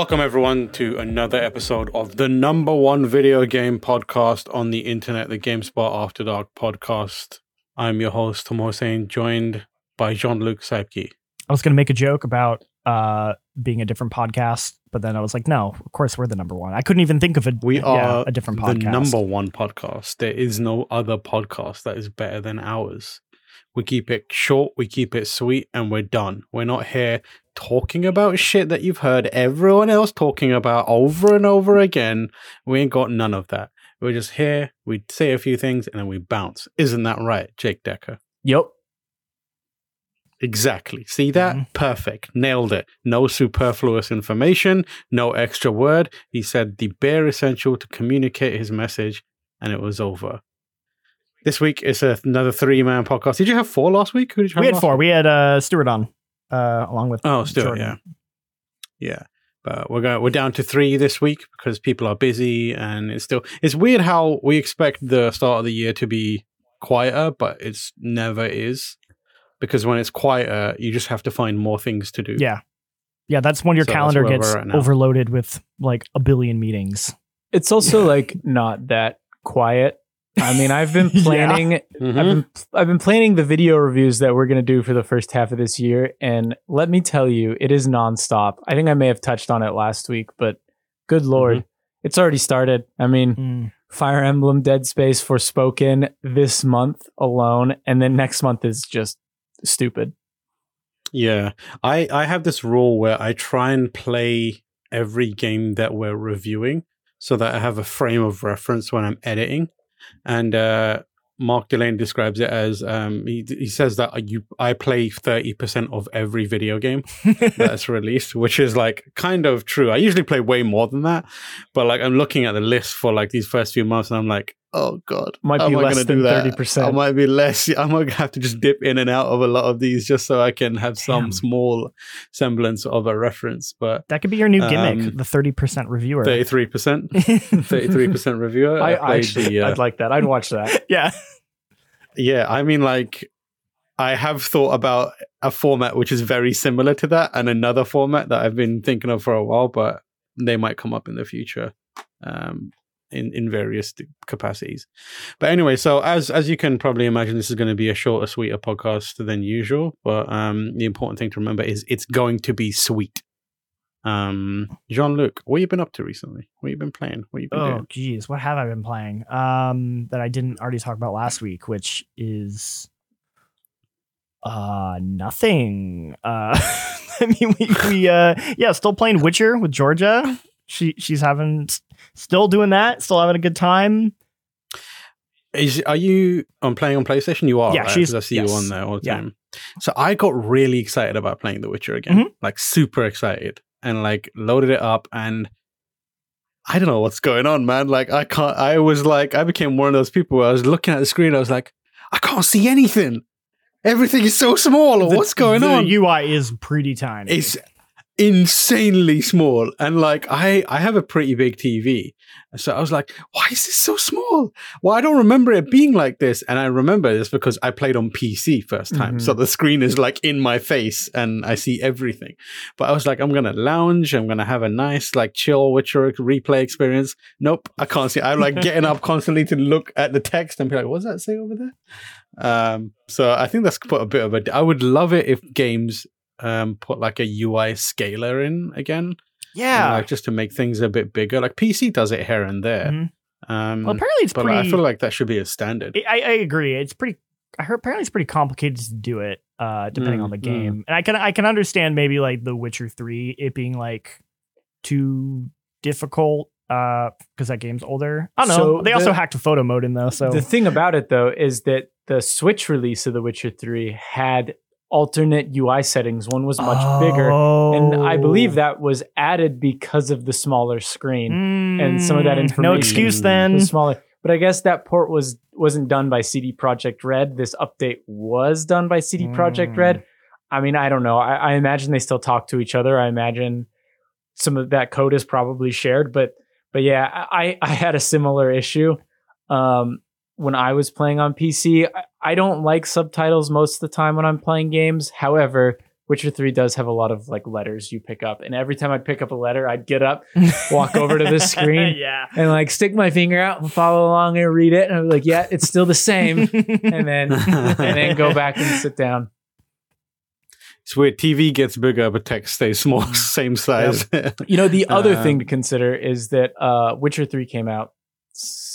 Welcome, everyone, to another episode of the number one video game podcast on the internet, the GameSpot After Dark podcast. I'm your host, Tamoor Hussain, joined by Jean Luc Seipke. I was going to make a joke about uh, being a different podcast, but then I was like, no, of course we're the number one. I couldn't even think of a We yeah, are a different the podcast. number one podcast. There is no other podcast that is better than ours. We keep it short, we keep it sweet, and we're done. We're not here talking about shit that you've heard everyone else talking about over and over again. We ain't got none of that. We're just here, we say a few things, and then we bounce. Isn't that right, Jake Dekker? Yep. Exactly. See that? Mhm. Perfect. Nailed it. No superfluous information, no extra word. He said the bare essential to communicate his message, and it was over. This week is another three man podcast. Did you have four last week? Who did you have we had four. week? We had uh, Stuart on, uh, along with Oh, still Jordan. yeah. Yeah. But we're going we're down to three this week because people are busy and it's still it's weird how we expect the start of the year to be quieter, but it's never is. Because when it's quieter, you just have to find more things to do. Yeah. Yeah, that's when your So calendar gets we're at now. overloaded with like a billion meetings. It's also like not that quiet. I mean, I've been Yeah. planning Mhm. I've been I've been planning the video reviews that we're going to do for the first half of this year and let me tell you, it is nonstop. I think I may have touched on it last week, but good lord, it's already started. I mean, Mm. Fire Emblem Dead Space Forspoken this month alone and then next month is just stupid. Yeah, I I have this rule where I try and play every game that we're reviewing so that I have a frame of reference when I'm editing. And uh, Mark Delaney describes it as um, he he says that you I play thirty percent of every video game that's released, which is like kind of true. I usually play way more than that, but like I'm looking at the list for like these first few months, and I'm like, oh god, Might be less than that? 30%. I might be less. I might have to just dip in and out of a lot of these just so I can have some small semblance of a reference. But That could be your new gimmick, Um, the 30% reviewer. thirty three percent, thirty three percent reviewer. I, I actually the, uh, I'd like that. I'd watch that. yeah. Yeah, I mean, like, I have thought about a format which is very similar to that, and another format that I've been thinking of for a while, but they might come up in the future, um, in in various capacities. But anyway, so as as you can probably imagine, this is going to be a shorter, sweeter podcast than usual. But um, the important thing to remember is it's going to be sweet. Um, Jean Luc, what you been up to recently? What you been playing? What you been Oh, doing? Oh, geez. What have I been playing? Um, that I didn't already talk about last week, which is uh nothing. Uh I mean we, we uh yeah, still playing Witcher with Georgia. She she's having still doing that, still having a good time. Is are you on playing on PlayStation? You are, Yeah, right? she's- I see yes. you on there all the Yeah. time. So I got really excited about playing The Witcher again, Mhm. like super excited, and like loaded it up, and I don't know what's going on, man. Like I can't. I was like, I became one of those people where I was looking at the screen, I was like, I can't see anything. Everything is so small. The- what's going the on? The UI is pretty tiny. It's insanely small. And like i i have a pretty big tv so i was like why is this so small? Well i don't remember it being like this. And i remember this because i played on pc 1st time. Mhm. so the screen is like in my face and i see everything. But i was like i'm gonna lounge. I'm gonna have a nice like chill witcher replay experience. Nope i can't see. I'm like getting up constantly to look at the text and be like what's that say over there? Um so i think that's put a bit of a i would love it if games um put like a UI scaler in again. and, yeah. like just to make things a bit bigger. Like PC does it here and there. Mhm. Um Well, apparently it's but pretty like, I feel like that should be a standard. I, I agree. It's pretty. I heard apparently it's pretty complicated to do it, uh, depending Mm, on the mm. game. And I can I can understand maybe like The Witcher Three it being like too difficult uh because that game's older. I don't know. So they also hacked a photo mode in though, so The thing about it though is that the Switch release of The Witcher 3 had alternate UI settings. One was much bigger. And I believe Oh. that was added because of the smaller screen. and some of that Mm, No excuse Mm. then. The smaller. But I guess that port was wasn't done by CD Projekt Red. This update was done by CD Projekt Mm. Red. I mean, I don't know. I, I imagine they still talk to each other. I imagine some of that code is probably shared. But but yeah, I I had a similar issue um, when I was playing on PC. I, I don't like subtitles most of the time when I'm playing games. However, Witcher 3 does have a lot of like letters you pick up. And every time I'd pick up a letter, I'd get up, walk over to the screen yeah. and like stick my finger out and follow along and read it. And I'm like, yeah, it's still the same. And then and then go back and sit down. It's weird. TV gets bigger, but text stays small, same size. You know, the other Um, thing to consider is that uh Witcher 3 came out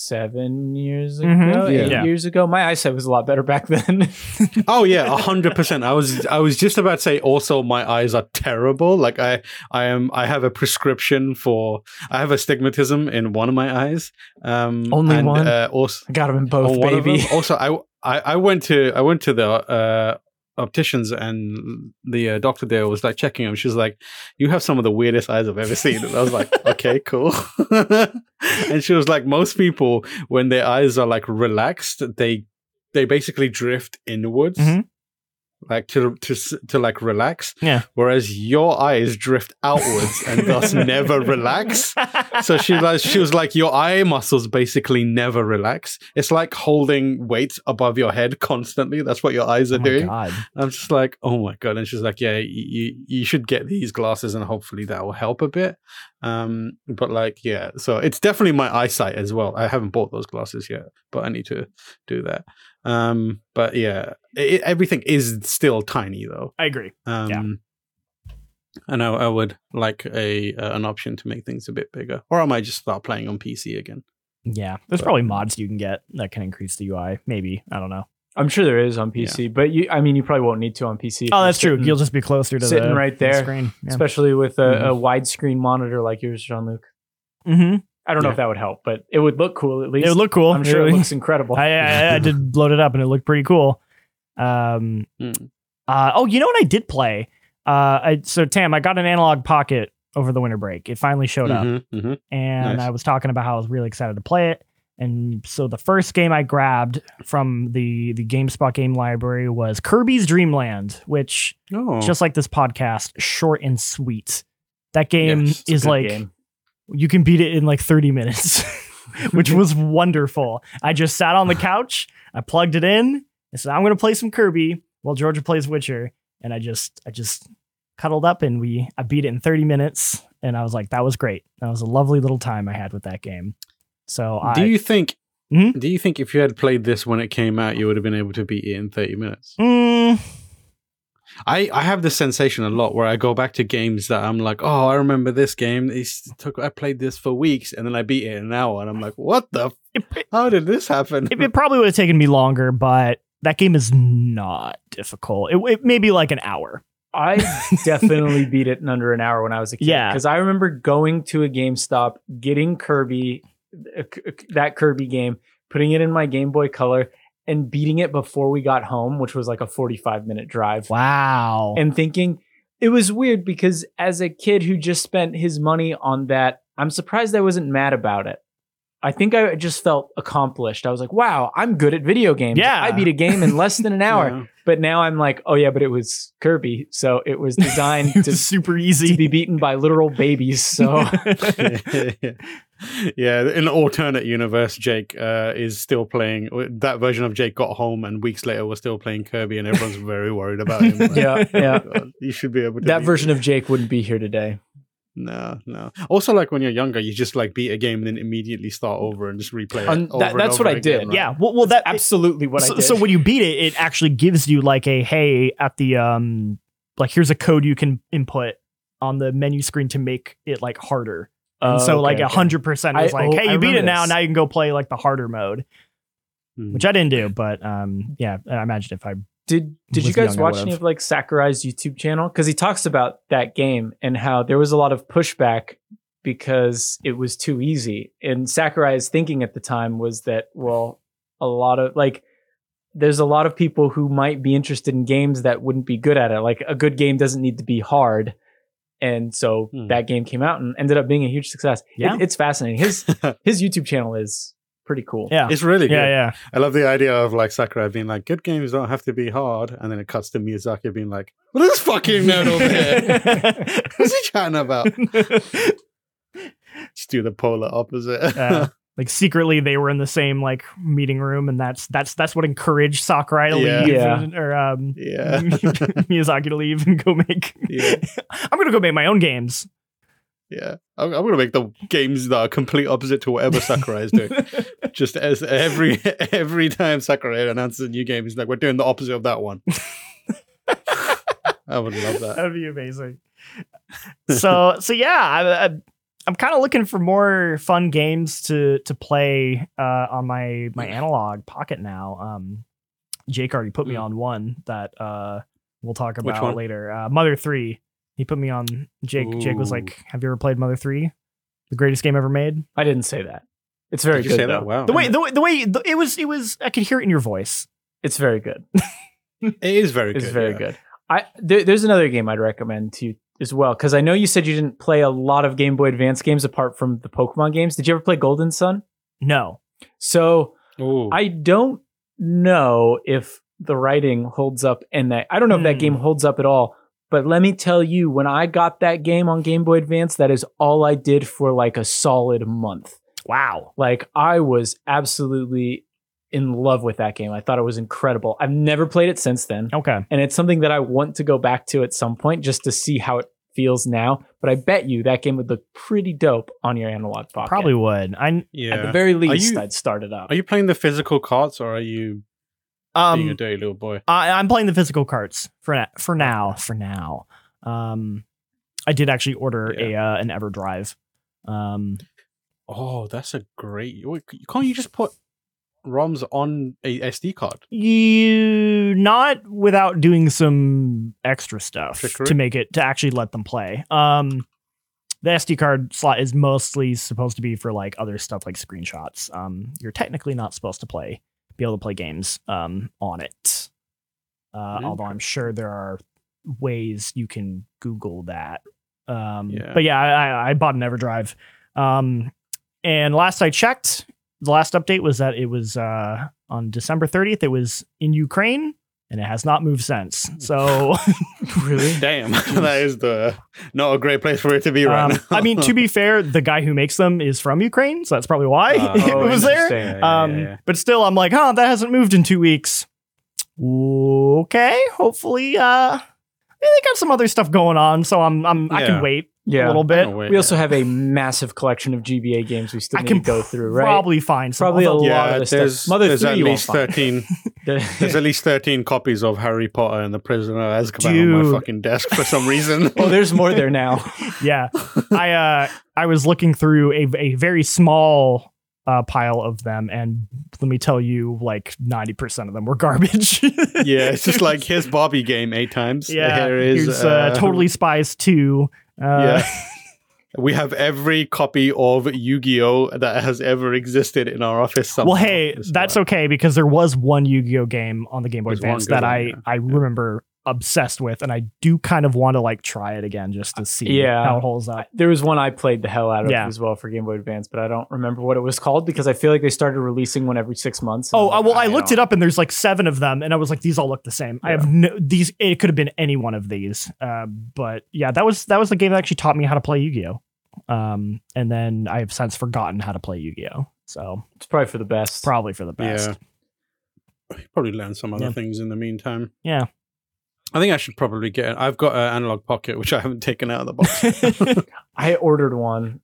seven years ago, Mhm. eight Yeah. years ago. My eyesight was a lot better back then. oh yeah, a hundred percent. I was I was just about to say. Also, my eyes are terrible. Like I I am I have a prescription for I have astigmatism in one of my eyes. Um, Only and, one? Uh, also, I got them in both, on baby. them. Also, I, I I went to I went to the uh, opticians and the uh, doctor there was like checking him. She was like, "You have some of the weirdest eyes I've ever seen." And I was like, "Okay, cool." and she was like, "Most people, when their eyes are like relaxed, they they basically drift inwards." Mhm. Like to to to like relax, Yeah. Whereas your eyes drift outwards and thus never relax. So she like she was like your eye muscles basically never relax. It's like holding weights above your head constantly. That's what your eyes are Oh doing. God. i'm just like oh my god. And she's like yeah you you should get these glasses and hopefully that will help a bit. Um but like yeah so it's definitely my eyesight as well. I haven't bought those glasses yet but i need to do that um but yeah it, everything is still tiny though I agree. um, Yeah. And I, I would like a uh, an option to make things a bit bigger, or I might just start playing on PC again. Yeah. There's But- probably mods you can get that can increase the UI. Maybe. I don't know. I'm sure there is on PC, but you I mean you probably won't need to on PC. Oh, you're that's true. You'll just be closer to sitting the, right the there, screen. Yeah. especially with a, a Mhm. widescreen monitor like yours, Jean Luc. Mm hmm I don't know Yeah. if that would help, but it would look cool at least. It would look cool. I'm sure it really. looks incredible. I, I, I did load it up and it looked pretty cool. Um, Mm. uh, oh, you know what I did play? Uh, I, so Tam, I got an Analogue Pocket over the winter break. It finally showed up, Mhm, mhm. and Nice. I was talking about how I was really excited to play it. And so the first game I grabbed from the the GameSpot game library was Kirby's Dream Land, which Oh, just like this podcast, short and sweet. That game Yes, is like game. You can beat it in like 30 minutes, which was wonderful. I just sat on the couch, I plugged it in, and said, I'm gonna play some Kirby while Georgia plays Witcher. And I just I just cuddled up and we I beat it in 30 minutes. And I was like, that was great. That was a lovely little time I had with that game. So do I you think? Mhm. Do you think if you had played this when it came out, you would have been able to beat it in thirty minutes? Mm, I, I have this sensation a lot where I go back to games that I'm like, oh, I remember this game. It's took I played this for weeks, and then I beat it in an hour, and I'm like, what the? F- it, how did this happen? it, it probably would have taken me longer, but that game is not difficult. It, it may be like an hour. I definitely beat it in under an hour when I was a kid. Yeah. Because I remember going to a GameStop, getting Kirby, uh, k- that Kirby game, putting it in my Game Boy Color, and beating it before we got home, which was like a 45 minute drive. Wow. And thinking it was weird because as a kid who just spent his money on that, I'm surprised I wasn't mad about it. I think I just felt accomplished. I was like, wow, I'm good at video games. Yeah. I beat a game in less than an hour. Yeah. But now I'm like, oh yeah, but it was Kirby, so it was designed It to, was super to be beaten by literal babies. So yeah, in the alternate universe, Jake uh, is still playing. That version of Jake got home, and weeks later was still playing Kirby, and everyone's very worried about him. Like, Yeah, yeah. God, you should be able to. that version it. of Jake wouldn't be here today. no, no. Also, like when you're younger, you just like beat a game and then immediately start over and just replay it. Un- that- and that's over what I again, did. right? yeah. Well, well that Absolutely what so, I did. so when you beat it, it actually gives you like a hey at the um like here's a code you can input on the menu screen to make it like harder. And Oh, so like okay, a okay. hundred percent is I- like, oh, hey, I you beat it now. this. Now you can go play like the harder mode, Hmm. which I didn't do. But um, yeah, I imagine if I Did did you guys young, watch any of like Sakurai's YouTube channel? Because he talks about that game and how there was a lot of pushback because it was too easy. And Sakurai's thinking at the time was that well, a lot of like there's a lot of people who might be interested in games that wouldn't be good at it. Like a good game doesn't need to be hard. And so Hmm. that game came out and ended up being a huge success. It- Yeah. it's fascinating. His his YouTube channel is pretty cool. yeah It's really good. yeah yeah I love the idea of like Sakurai being like, good games don't have to be hard. And then it cuts to Miyazaki being like, what is this fucking nerd over here? What's he chatting about? Just do the polar opposite. Yeah. Like secretly they were in the same like meeting room, and that's that's that's what encouraged Sakurai to Yeah. leave Yeah. and- or um, Yeah. Miyazaki to leave and go make. Yeah. I'm gonna go make my own games. Yeah, I'm, I'm gonna make the games that are complete opposite to whatever Sakurai is doing. Just as every every time Sakurai announces a new game, he's like, "We're doing the opposite of that one." I would love that. That'd be amazing. so so yeah, I, I, I'm kind of looking for more fun games to to play uh, on my my Analogue Pocket now. Um, Jake already put me Mm. on one that uh, we'll talk Which about one? later. Uh, Mother Three. He put me on. Jake. Jake was like, "Have you ever played Mother Three? The greatest game ever made." I didn't say that. It's very Did you good. say though. that? Wow, The way the way the way the, it was it was I could hear it in your voice. It's very good. it is very It's good. very yeah. good. I there, there's another game I'd recommend to you as well because I know you said you didn't play a lot of Game Boy Advance games apart from the Pokemon games. Did you ever play Golden Sun? No. So Ooh. I don't know if the writing holds up and that I don't know if that Hmm. game holds up at all. But let me tell you, when I got that game on Game Boy Advance, that is all I did for like a solid month. Wow. Like I was absolutely in love with that game. I thought it was incredible. I've never played it since then. Okay. And it's something that I want to go back to at some point just to see how it feels now. But I bet you that game would look pretty dope on your Analogue Pocket. Probably would. I yeah. At the very least, you- I'd start it up. are you playing the physical carts or are you being a um dirty little boy? I, I'm playing the physical carts for na- for now. For now, um, I did actually order a uh, an EverDrive. Um, Oh, that's a great. wait, Can't you just put ROMs on a SD card? you not without doing some extra stuff Trickery? to make it to actually let them play. Um, the SD card slot is mostly supposed to be for like other stuff like screenshots. Um, you're technically not supposed to play be able to play games um on it. Uh, although I'm sure there are ways you can Google that. Um, Yeah. but yeah, I, I- I bought an EverDrive. Um, and last I checked, the last update was that it was uh, on December 30th. It was in Ukraine, and it has not moved since. So, really? Damn, that is the not a great place for it to be right um, now. I mean, to be fair, the guy who makes them is from Ukraine, so that's probably why Uh, it oh, was there. Yeah, Um, yeah, yeah. But still, I'm like, huh, that hasn't moved in two weeks. Okay, hopefully, uh, they got some other stuff going on, so I'm, I'm, I Yeah. can wait a little bit. wait, We also yeah. have a massive collection of GBA games we still I need can to go through, right? Probably find some. Probably a although- lot yeah, of this stuff. there's, Mother there's 3 at you won't least find. 13 there's at least 13 copies of Harry Potter and the Prisoner of Azkaban on Dude. my fucking desk for some reason. oh, there's more there now. yeah i uh i was looking through a, a very small uh pile of them and let me tell you like 90% of them were garbage yeah, it's just like here's Bobby game eight times. yeah here is here's uh, totally spies 2 uh Yeah. We have every copy of Yu-Gi-Oh that has ever existed in our office. Somehow. well hey that's okay because there was one yu-gi-oh game on the game boy There's advance that one, i yeah. i remember obsessed with and i do kind of want to like try it again just to see Yeah. how it holds up There was one I played the hell out of Yeah. as well for Game Boy Advance, but I don't remember what it was called because I feel like they started releasing one every six months. Oh, like, well, I looked it up and there's like seven of them, and I was like, these all look the same. I have no these. It could have been any one of these, uh, but yeah, that was that was the game that actually taught me how to play Yu-Gi-Oh. Um, and then I have since forgotten how to play Yu-Gi-Oh. So It's probably for the best. probably for the best. Yeah. Probably learn some other Yeah. things in the meantime. Yeah. I think I should probably get it. I've got an Analogue Pocket, which I haven't taken out of the box. I ordered one.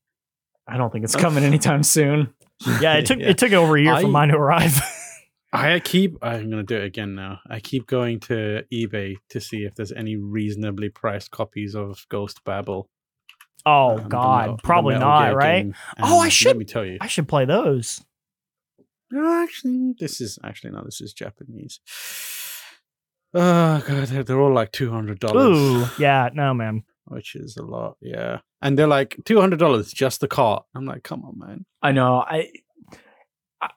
I don't think it's coming anytime soon. yeah, it took Yeah. it took over a year I- for mine to arrive. I keep. I'm gonna do it again now. I keep going to eBay to see if there's any reasonably priced copies of Ghost Babel. oh um, God, Metal- the probably Metal not, Gear right? game. Oh, I should- Let me tell you. I should play those. No, actually, this is actually no. This is Japanese. Oh god, they're, they're all like two hundred dollars, Ooh, yeah, no, man. which is a lot. Yeah, and they're like two hundred dollars just the cart. I'm like, come on, man. I know. I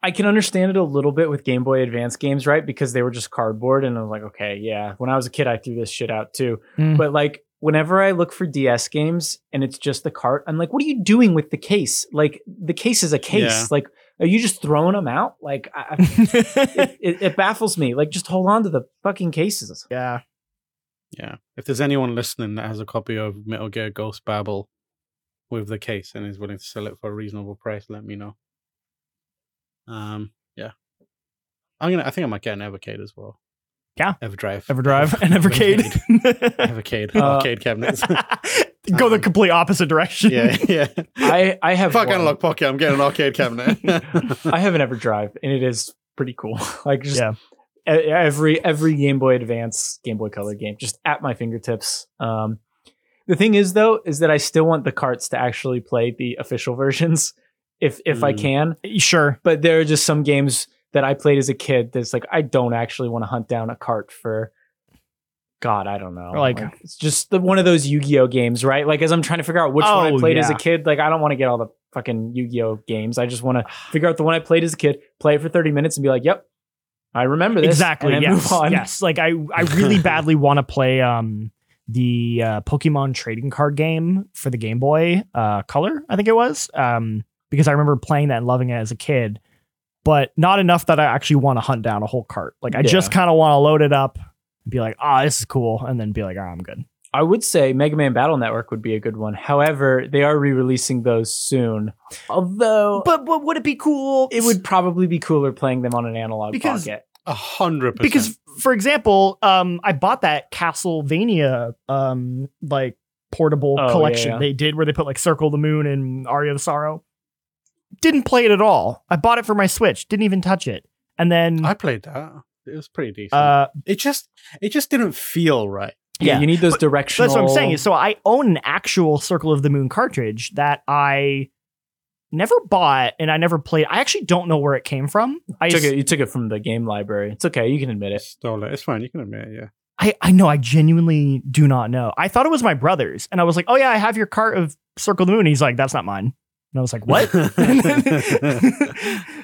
I can understand it a little bit with Game Boy Advance games, right? Because they were just cardboard, and I was like, okay, yeah. When I was a kid, I threw this shit out too. Mm. But like, whenever I look for DS games and it's just the cart, I'm like, what are you doing with the case? Like, the case is a case. Yeah. Like, are you just throwing them out? Like, I, I- it, it, it baffles me. Like, just hold on to the fucking cases. yeah, Yeah, if there's anyone listening that has a copy of Metal Gear Ghost Babel with the case and is willing to sell it for a reasonable price, let me know. Um, yeah. I'm gonna. I think I might get an Evercade as well. Yeah. Everdrive. Everdrive and Evercade. Evercade. Uh, Arcade cabinets. Go the Um, complete opposite direction. yeah, yeah. I I have Fuck one. Analogue Pocket. I'm getting an arcade cabinet. I have an EverDrive, and it is pretty cool. like just Yeah. every every Game Boy Advance, Game Boy Color game, just at my fingertips. Um, the thing is, though, is that I still want the carts to actually play the official versions, if if I Mm. can. Sure. But there are just some games that I played as a kid that's like I don't actually want to hunt down a cart for. God, I don't know. Or like- it's just the, one of those Yu-Gi-Oh games, right? Like as I'm trying to figure out which one Oh, I played as a kid, like I don't want to get all the fucking Yu-Gi-Oh games. I just want to figure out the one I played as a kid, play it for 30 minutes, and be like, "Yep, I remember this." Exactly. and Yes. move on. Yes. Like I, I really badly want to play um the uh, Pokemon trading card game for the Game Boy uh, Color. I think it was um because I remember playing that and loving it as a kid, but not enough that I actually want to hunt down a whole cart. Like I Yeah. just kind of want to load it up, be like, ah, this is cool, and then be like, ah, I'm good. I would say Mega Man Battle Network would be a good one. However, they are re-releasing those soon. Although But but would it be cool? it would probably be cooler playing them on an analog Because- pocket. A hundred percent. because for example um i bought that castlevania um like portable Oh, yeah, collection yeah. they did where they put like circle of the moon and aria of sorrow didn't play it at all i bought it for my switch didn't even touch it and then I played that. It was pretty decent. uh it just, it just didn't feel right. Yeah, yeah. you need those But directional. that's what i'm saying so i own an actual circle of the moon cartridge that i never bought and i never played i actually don't know where it came from i took it, you took it from the game library. It's okay. You can admit it. Stole it. It's fine. You can admit it. Yeah. I, I know I genuinely do not know. I thought it was my brother's, and I was like, "Oh yeah, I have your cart of Circle of the Moon." He's like, "That's not mine," and I was like, "What?"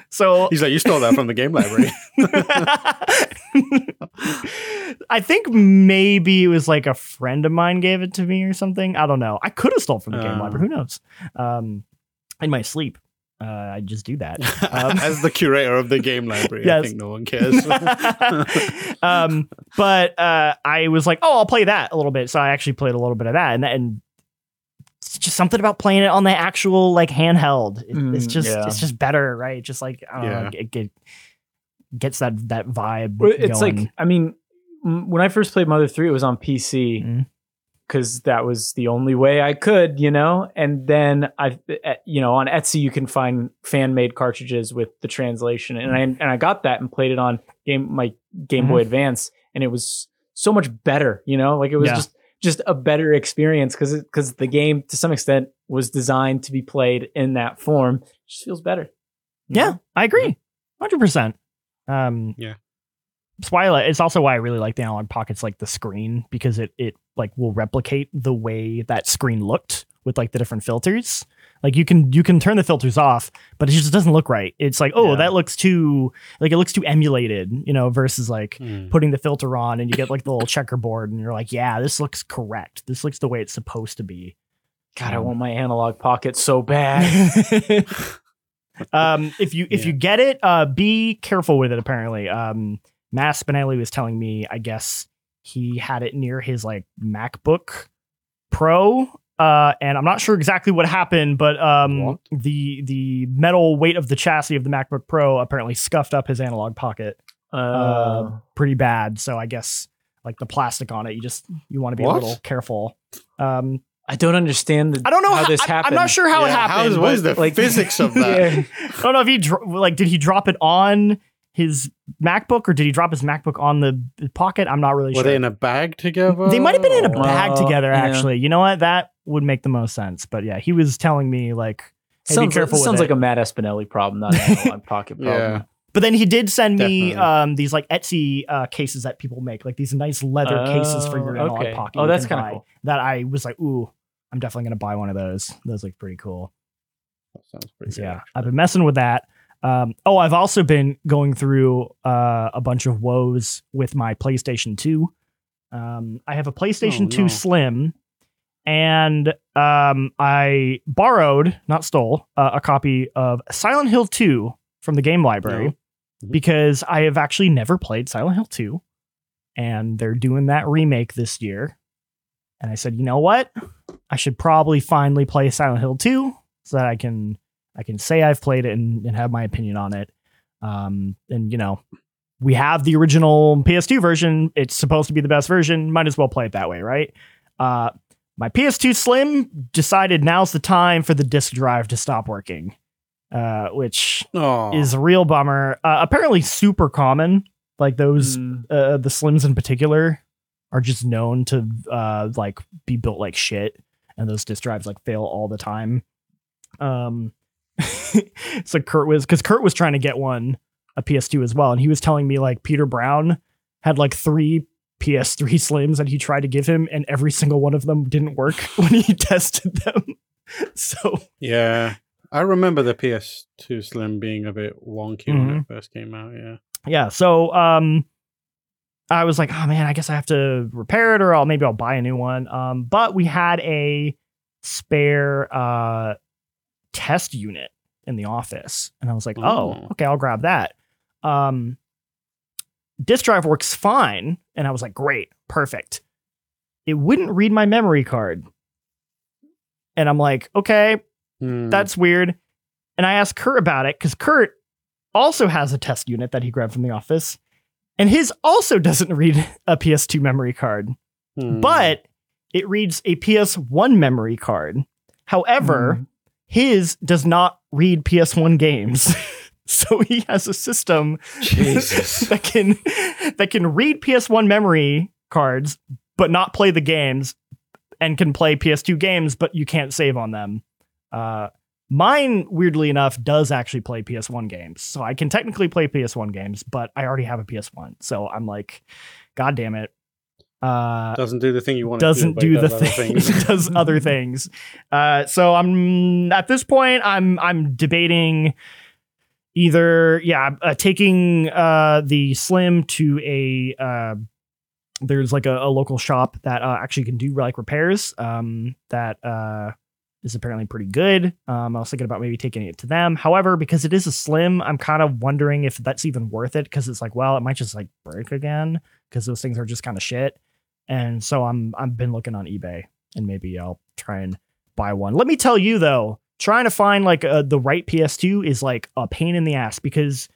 so He's like, you stole that from the game library. I think maybe it was like a friend of mine gave it to me or something. I don't know. I could have stole from the game Uh. library. Who knows? Um, in my sleep, uh, I just do that. Um, As the curator of the game library, I think no one cares. um, but uh, I was like, oh, I'll play that a little bit. So I actually played a little bit of that, and and it's just something about playing it on the actual like handheld. It- it's Mm, just yeah. it's just better, right? Just like I don't know, it, it gets that that vibe. It's going. like I mean, when I first played Mother Three, it was on PC because that was the only way I could, you know. And then I, uh, you know, on Etsy you can find fan made cartridges with the translation, and I and I got that and played it on game my Game Boy Advance, and it was so much better, you know. Like it was Yeah. just just a better experience because because the game to some extent was designed to be played in that form. It just feels better. you yeah, know? I agree, hundred percent. Um, Yeah. It's why I it's also why I really like the Analogue Pockets, like the screen, because it it like will replicate the way that screen looked with like the different filters. Like you can you can turn the filters off, but it just doesn't look right. It's like oh Yeah. that looks too like it looks too emulated, you know, versus like Hmm. putting the filter on and you get like the little checkerboard and you're like yeah this looks correct. This looks the way it's supposed to be. God, I Um, want my Analogue Pocket so bad. um, if you if Yeah. you get it, uh, be careful with it. Apparently, um, Matt Espineli was telling me. I guess he had it near his like MacBook Pro, uh, and I'm not sure exactly what happened, but um, What? the the metal weight of the chassis of the MacBook Pro apparently scuffed up his Analogue Pocket Uh, uh, pretty bad. So I guess like the plastic on it, you just you want to be What? a little careful. Um, I don't understand. The, I don't know how, how, this I, happened. I'm not sure how it happened. how's- what is the like- physics of that? Yeah. I don't know if he dro- like did he drop it on his MacBook or did he drop his MacBook on the the pocket? I'm not really Were sure. they in a bag together? They might have been in a or- bag Uh, together. yeah. Actually, you know what? That would make the most sense. But yeah, he was telling me like, hey, sounds be careful. sounds with like it. a Matt Espineli problem, not an pocket problem. Yeah. But then he did send me um these like Etsy uh, cases that people make, like these nice leather cases for your Oh, analog okay. pocket. Oh, that's kinda cool. That I was like, ooh, I'm definitely gonna buy one of those. Those look pretty cool. That sounds pretty So, good. yeah, I've been messing with that. Um, oh, I've also been going through uh, a bunch of woes with my PlayStation 2. Um, I have a PlayStation Oh, 2 no. Slim, and um, I borrowed, not stole, uh, a copy of Silent Hill 2 from the game library No. Mhm. because I have actually never played Silent Hill 2, and they're doing that remake this year. And I said, you know what? I should probably finally play Silent Hill 2 so that I can I can say I've played it and, and have my opinion on it. Um, and you know, we have the original PS2 version. It's supposed to be the best version. Might as well play it that way, right? Uh, my PS2 Slim decided now's the time for the disk drive to stop working, uh, which Oh, is a real bummer. Uh, apparently, super common. Like those, Mm. uh, the Slims in particular are just known to uh, like be built like shit, and those disk drives like fail all the time. Um, so Kurt was because Kurt was trying to get one a PS2 as well, and he was telling me like Peter Brown had like three PS3 Slims that he tried to give him, and every single one of them didn't work when he tested them. So yeah. I remember the PS2 Slim being a bit wonky when Mm-hmm. it first came out. Yeah. yeah so um i was like oh man i guess i have to repair it or i'll maybe i'll buy a new one um but we had a spare uh test unit in the office and i was like oh Oh. okay i'll grab that um disk drive works fine and i was like great perfect it wouldn't read my memory card and i'm like okay Hmm. that's weird. And I asked Kurt about it because Kurt also has a test unit that he grabbed from the office, and his also doesn't read a PS2 memory card, Hmm. but it reads a PS1 memory card. However, Mm. His does not read PS1 games. so he has a system that can that can read PS1 memory cards but not play the games and can play PS2 games but you can't save on them. Uh mine weirdly enough does actually play PS1 games. So I can technically play PS1 games but I already have a PS1. So I'm like god damn it. Uh doesn't do the thing you want. doesn't to do, do the it does other thing. it does other things. Uh, so I'm at this point. I'm I'm debating either yeah uh, taking uh, the slim to a uh, there's like a, a local shop that uh, actually can do like repairs um, that uh, is apparently pretty good. Um, I was thinking about maybe taking it to them. However, because it is a slim, I'm kind of wondering if that's even worth it because it's like, well, it might just like break again because those things are just kind of shit. And so I'm I've been looking on eBay and maybe I'll try and buy one. Let me tell you though, trying to find like uh, the right PS2 is like a pain in the ass because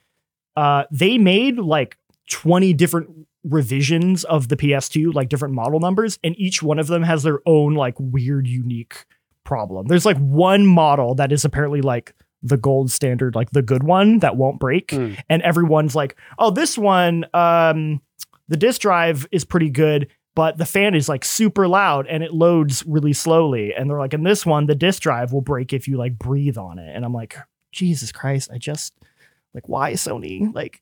uh they made like 20 different revisions of the PS2, like different model numbers, and each one of them has their own like weird unique problem. There's like one model that is apparently like the gold standard, like the good one that won't break Hmm. and everyone's like, "Oh, this one, um, the disk drive is pretty good, but the fan is like super loud and it loads really slowly." And they're like, "In this one, the disk drive will break if you like breathe on it." And I'm like, "Jesus Christ! I just like why Sony like."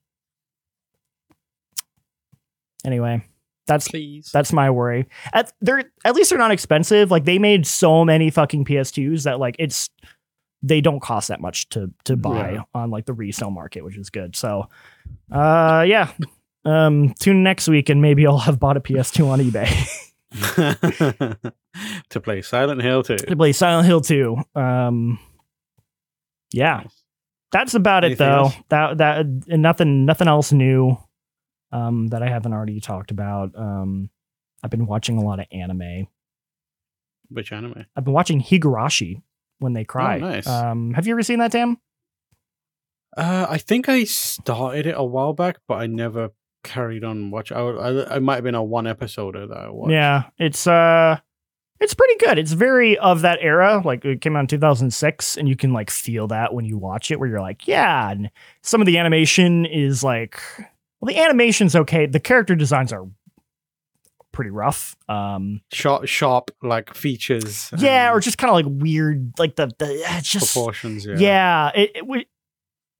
Anyway, that's Please. that's my worry. At they're at least they're not expensive. Like they made so many fucking PS2s that like it's they don't cost that much to to buy Yeah. on like the resale market, which is good. So uh yeah. Um tune next week and maybe I'll have bought a PS2 on eBay to play Silent Hill 2. to play Silent Hill 2. Um yeah. That's about Anything it though. else? That that and nothing nothing else new um that I haven't already talked about. Um I've been watching a lot of anime. Which anime? I've been watching Higurashi when they cry. nice. Um, have you ever seen that, Tam? Uh, I think I started it a while back, but I never carried on watch. I, I, I might have been a one episoder that I watched. Yeah, it's uh, it's pretty good. It's very of that era. Like it came out in 2006, and you can like feel that when you watch it, where you're like, yeah. And some of the animation is like, well, the animation's okay. The character designs are pretty rough. Um, sharp, sharp like features. yeah, or just kind of like weird, like the the it's just proportions. Yeah, yeah. it, it,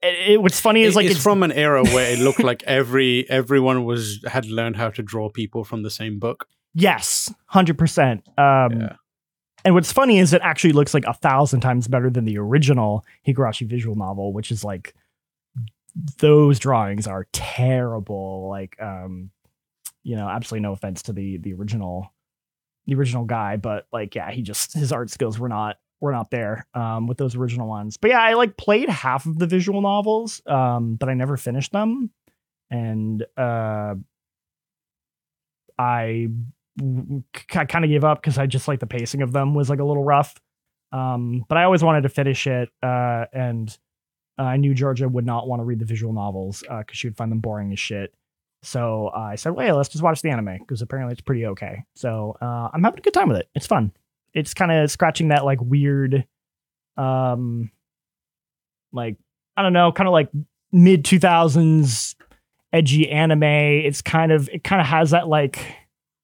it, it what's funny is like it's, from an era where it looked like every everyone was had learned how to draw people from the same book. Yes, hundred percent. Um, Yeah. and what's funny is it actually looks like a thousand times better than the original Higurashi visual novel, which is like those drawings are terrible. Like, um, you know, absolutely no offense to the the original, the original guy, but like, yeah, he just his art skills were not were not there um, with those original ones. But yeah, I like played half of the visual novels, um, but I never finished them, and uh, I I kind of gave up because I just like the pacing of them was like a little rough. Um, but I always wanted to finish it. Uh, and Uh, I knew Georgia would not want to read the visual novels because she would find them boring as shit. So uh, I said, "Well, yeah, let's just watch the anime because apparently it's pretty okay." So uh, I'm having a good time with it. It's fun. It's kind of scratching that like weird, um, like I don't know, kind of like mid 2000s edgy anime. It's kind of it kind of has that like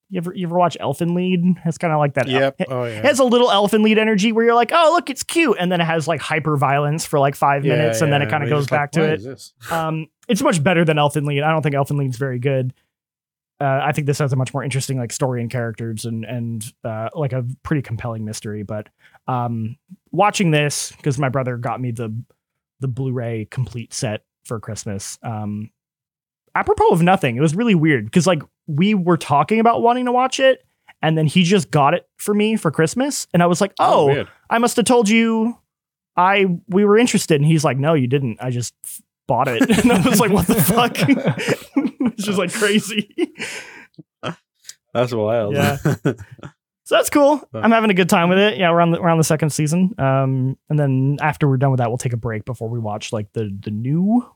you ever you ever watch Elfen Lied? It's kind of like that. Yep. It Oh yeah. has a little Elfen Lied energy where you're like, oh look, it's cute, and then it has like hyper violence for like five Yeah, minutes, and then it kind of goes just like, back to it. it. Um, it's much better than Elfen Lied. I don't think Elfen Lied's very good. Uh, I think this has a much more interesting like story and characters and and uh, like a pretty compelling mystery. But um, watching this because my brother got me the the Blu-ray complete set for Christmas. Um, apropos of nothing, it was really weird because like we were talking about wanting to watch it, and then he just got it for me for Christmas, and I was like, oh, weird. I must have told you I we were interested. And he's like, no, you didn't. I just f- bought it. And I was like, what the fuck? it's just like crazy. That's wild. Yeah. So that's cool. I'm having a good time with it. Yeah, we're on the we're on the second season. Um, and then after we're done with that, we'll take a break before we watch like the the new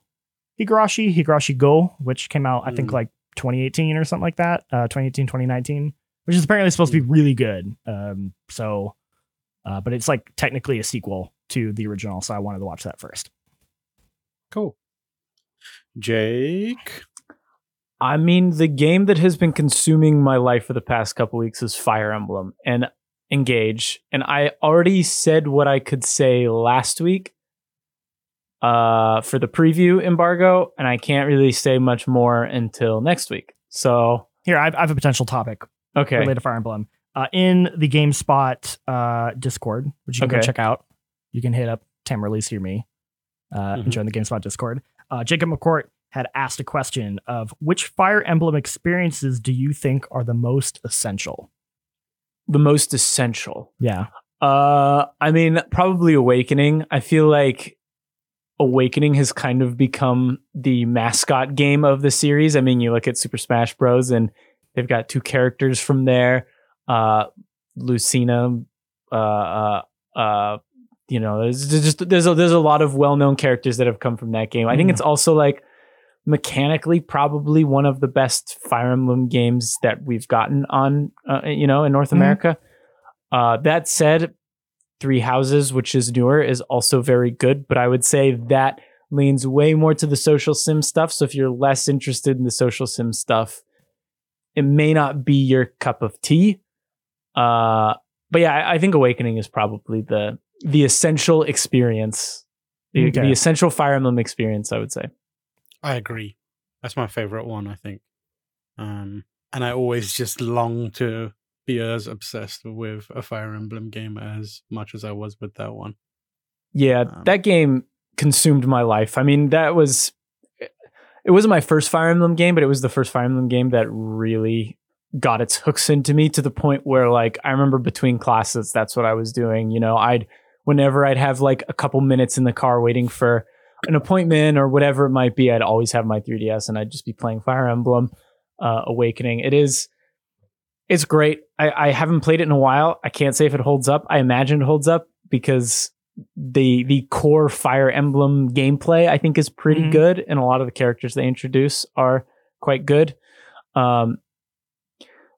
Higurashi, Higurashi Go, which came out, I think Mm. like 2018 or something like that. Uh 2018, 2019, which is apparently supposed to be really good. Um, so uh, but it's like technically a sequel to the original, so I wanted to watch that first. cool. Jake. I mean, the game that has been consuming my life for the past couple weeks is Fire Emblem and Engage. And I already said what I could say last week uh, for the preview embargo, and I can't really say much more until next week. So, Here, I have, I have a potential topic okay. related to Fire Emblem. Uh, in the GameSpot uh, Discord, which you can go check out, you can hit up Tam Release Hear Me uh, and Mhm. join the GameSpot Discord. Uh, Jacob McCourt had asked a question of which Fire Emblem experiences do you think are the most essential? The most essential. Yeah. Uh, I mean, probably Awakening. I feel like Awakening has kind of become the mascot game of the series. I mean, you look at Super Smash Bros. and they've got two characters from there. Uh, Lucina, uh, uh, uh, you know, there's just there's a, there's a lot of well known characters that have come from that game. I think Mhm. it's also like mechanically probably one of the best Fire Emblem games that we've gotten on, uh, you know, in North Mhm. America. Uh, that said, Three Houses, which is newer, is also very good, but I would say that leans way more to the social sim stuff. So if you're less interested in the social sim stuff, it may not be your cup of tea. Uh, but yeah, I, I think Awakening is probably the the essential experience, the, Okay. the essential Fire Emblem experience. I would say. I agree. That's my favorite one, I think. Um, and I always just long to be as obsessed with a Fire Emblem game as much as I was with that one. Yeah, Um, that game consumed my life. I mean, that was it wasn't my first Fire Emblem game, but it was the first Fire Emblem game that really got its hooks into me to the point where like I remember between classes that's what I was doing, you know, I'd whenever I'd have like a couple minutes in the car waiting for an appointment or whatever it might be, I'd always have my 3DS and I'd just be playing Fire Emblem uh, Awakening. It is it's great. I, I haven't played it in a while. I can't say if it holds up. I imagine it holds up because the the core Fire Emblem gameplay I think is pretty Mhm. good, and a lot of the characters they introduce are quite good. Um,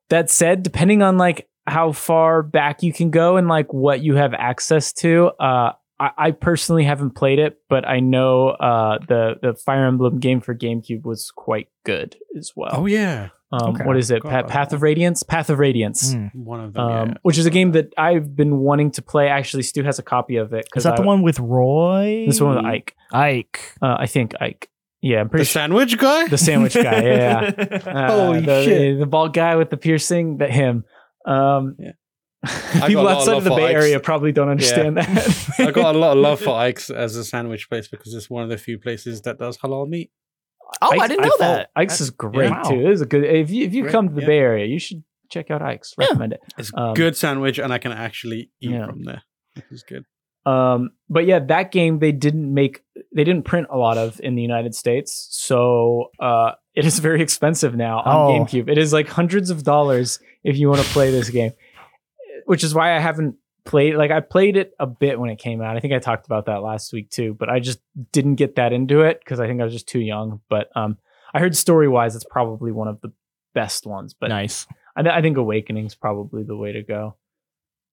that said, depending on like how far back you can go and like what you have access to, uh, I, I personally haven't played it, but I know uh, the the Fire Emblem game for GameCube was quite good as well. Oh yeah, Um, Okay. What is it? Pa- Path of Radiance. Path of Radiance. Mm. one of them. Um, yeah. which is a game that I've been wanting to play. Actually, Stu has a copy of it. Is that the one with Roy? This one with Ike. Ike. Uh, I think Ike. Yeah, I'm The pretty sure sandwich guy. the sandwich guy. Yeah, Uh, Holy the, shit. The bald guy with the piercing. That him. Um, Yeah. People got a lot of outside of the Bay Ike's. Area probably don't understand that. I got a lot of love for Ike's as a sandwich place because it's one of the few places that does halal meat. Oh, I didn't know thought that. Ike's is great Wow. too. It is a good. If you if you Great, come to the yeah. Bay Area, you should check out Ike's. Yeah. Recommend it. It's Um, good sandwich, and I can actually eat Yeah. from there. It's good. Um, but yeah, that game they didn't make, they didn't print a lot of in the United States, so uh, it is very expensive now on Oh. GameCube. It is like hundreds of dollars if you want to play this game, which is why I haven't played like I played it a bit when it came out. I think I talked about that last week too, but I just didn't get that into it because I think I was just too young. But um, I heard story wise, it's probably one of the best ones. But nice. I, th- I think Awakening's probably the way to go.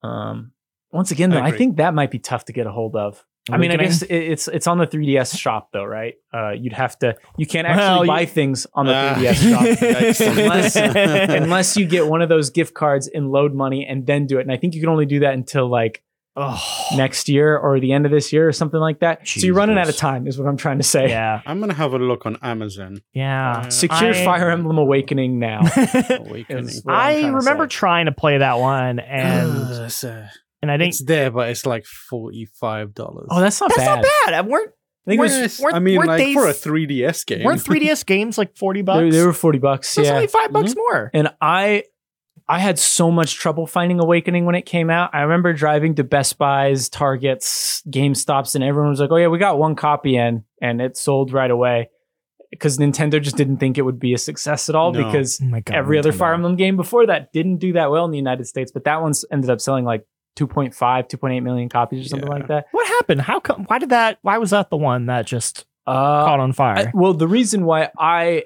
Um, once again, though, I, agree. think that might be tough to get a hold of. I mean, I guess it's it's on the 3DS shop though, right? Uh, you'd have to. You can't actually Well, you- buy things on the Ah. 3DS shop unless unless you get one of those gift cards and load money and then do it. And I think you can only do that until like oh, next year or the end of this year or something like that. So you're running out of time, is what I'm trying to say. yeah, I'm gonna have a look on Amazon. yeah. Uh, Secure I- Fire Emblem Awakening now. Awakening. I'm to remember say. trying to play that one, and uh, and I think it's there, but it's like forty five dollars. Oh, that's not that's bad. That's not bad. Weren't I think it was, weren't- I mean, weren't like they for a 3DS game. weren't 3DS games like forty they, bucks? they were 40 bucks. That's yeah. only 5 mm-hmm. bucks more. And I I had so much trouble finding Awakening when it came out. I remember driving to Best Buys, Targets, GameStops, and everyone was like, "Oh yeah, we got one copy in," and it sold right away because Nintendo just didn't think it would be a success at all No. because Oh god! every other Fire Emblem game before that didn't do that well in the United States, but that one's ended up selling like 2.5, 2.8 million copies or something Yeah. like that. What happened? How come? Why did that? Why was that the one that just Uh, caught on fire? I- well, the reason why I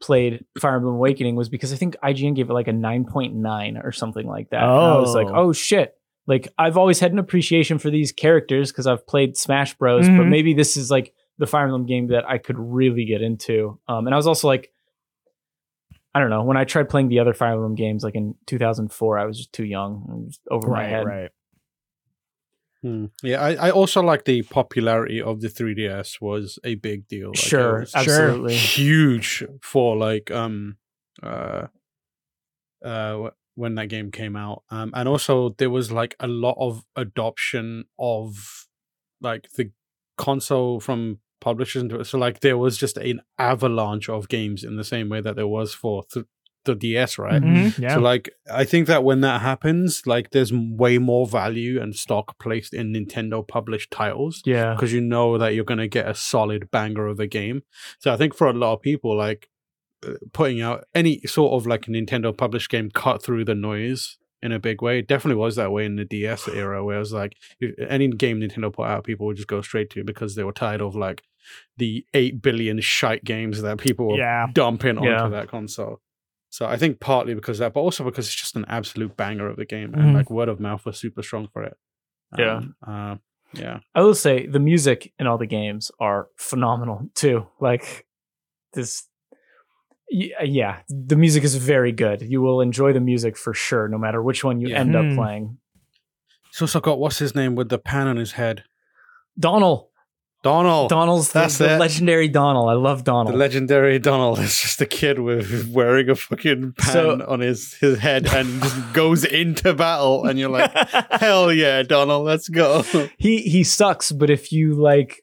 played Fire Emblem Awakening was because I think IGN gave it like a 9.9 or something like that. And I was like, Oh. oh shit. Like I've always had an appreciation for these characters because I've played Smash Bros, but Mhm. maybe this is like the Fire Emblem game that I could really get into. Um, and I was also like, I don't know, when I tried playing the other Fire Emblem games, like in 2004, I was just too young, just over my right, head. right. Hmm. Yeah, I, I also like the popularity of the 3DS was a big deal. Like, Sure, absolutely. huge for like um uh uh when that game came out. Um, and also there was like a lot of adoption of like the console from publishers into it. So like there was just an avalanche of games in the same way that there was for th- the DS, right? Mhm, yeah. So like I think that when that happens, like there's way more value and stock placed in Nintendo published titles Yeah. because you know that you're going to get a solid banger of a game. So I think for a lot of people like uh, putting out any sort of like Nintendo published game cut through the noise in a big way. It definitely was that way in the DS era where it was like if- any game Nintendo put out people would just go straight to because they were tired of like the 8 billion shite games that people were yeah. dumping onto Yeah. that console. So I think partly because of that, but also because it's just an absolute banger of a game, and like word of mouth was super strong for it. Yeah. Um, uh, yeah. I will say the music in all the games are phenomenal too. Like this, yeah, the music is very good. You will enjoy the music for sure, no matter which one you Yeah. end up Hmm. playing. He's also got what's his name with the pan on his head, Donald, Donald. Donald's that's the it. legendary Donald. I love Donald. the legendary Donald is just a kid with wearing a fucking pan So- on his, his head and just goes into battle, and you're like, hell yeah, Donald, let's go. he he sucks, but if you like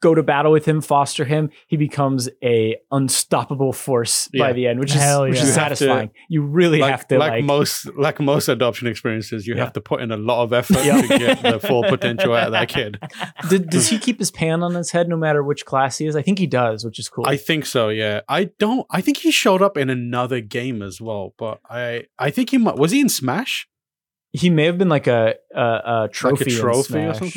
go to battle with him, foster him, he becomes a unstoppable force by the end, which is Hell which is You have to- satisfying. you really like, have to like, like, most like most adoption experiences, you Yeah. have to put in a lot of effort Yeah. to get the full potential out of that kid. Did, does he keep his pan on his head no matter which class he is? I think he does, which is cool. I think so. Yeah, I don't. I think he showed up in another game as well, but I I think he might. Was he in Smash? he may have been like a a, a trophy, like a in trophy or Smash.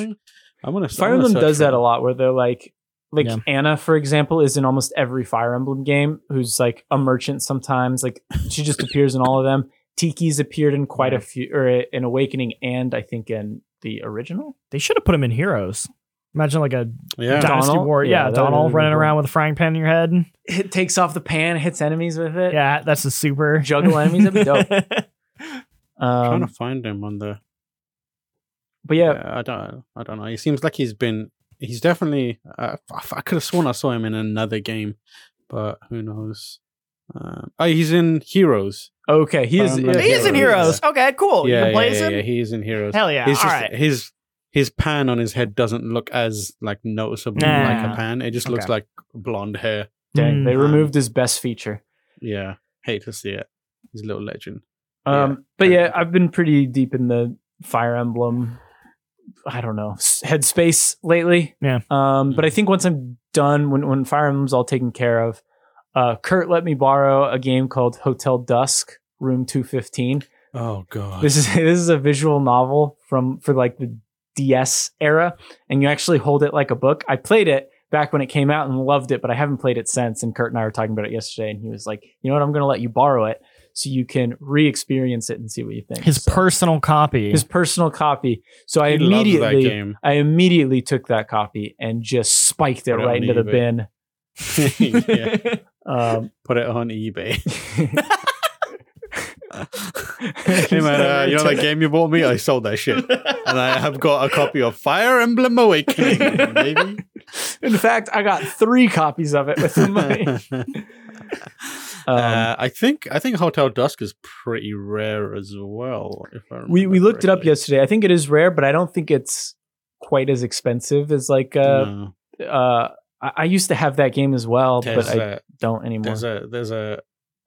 Something. I'm gonna. Fire I'm Emblem does that a lot, where they're like, like Yeah. Anna, for example, is in almost every Fire Emblem game. Who's like a merchant sometimes. Like she just appears in all of them. Tiki's appeared in quite Yeah. a few, or in Awakening, and I think in the original. They should have put him in Heroes. Imagine like a Yeah, Dynasty Donald? War. Yeah, Yeah, Donald running cool. around with a frying pan in your head. It takes off the pan, hits enemies with it. Yeah, that's a super Juggle enemies, that'd be dope. I'm trying Um, to find him on the. But yeah, Yeah, I don't. I don't know. He seems like he's been. He's definitely. Uh, I, I could have sworn I saw him in another game, but who knows? Um, oh, he's in Heroes. okay, he is. Fire Emblem is in Heroes. Heroes. Okay, cool. yeah, you can play yeah, as yeah, him. yeah, He's in Heroes. Hell yeah! He's All just right. his his pan on his head doesn't look as like noticeable like a pan. It just looks Okay. like blonde hair. Dang, they Mm. removed his best feature. Yeah, hate to see it. He's a little legend. Um, Yeah. but yeah, I've been pretty deep in the Fire Emblem. I don't know headspace lately. Yeah. Um, but I think once I'm done, when when Fire Emblem's all taken care of, uh, Kurt let me borrow a game called Hotel Dusk Room Two Fifteen. Oh god. This is this is a visual novel from for like the DS era, and you actually hold it like a book. I played it back when it came out and loved it, but I haven't played it since. And Kurt and I were talking about it yesterday, and he was like, "You know what? I'm going to let you borrow it so you can re-experience it and see what you think." His So- personal copy. his personal copy. So I He loves that immediately game. I immediately took that copy and just spiked it Put right on into the bin. Um, Put it on eBay. hey man, uh, you know that game you bought me? I sold that shit, and I have got a copy of Fire Emblem Awakening, baby. In fact, I got three copies of it with the money. Um, uh, I think I think Hotel Dusk is pretty rare as well. If I we we remember looked it up yesterday. I think it is rare, but I don't think it's quite as expensive as like uh No. uh. I I used to have that game as well, There's but I a, don't anymore. there's a there's a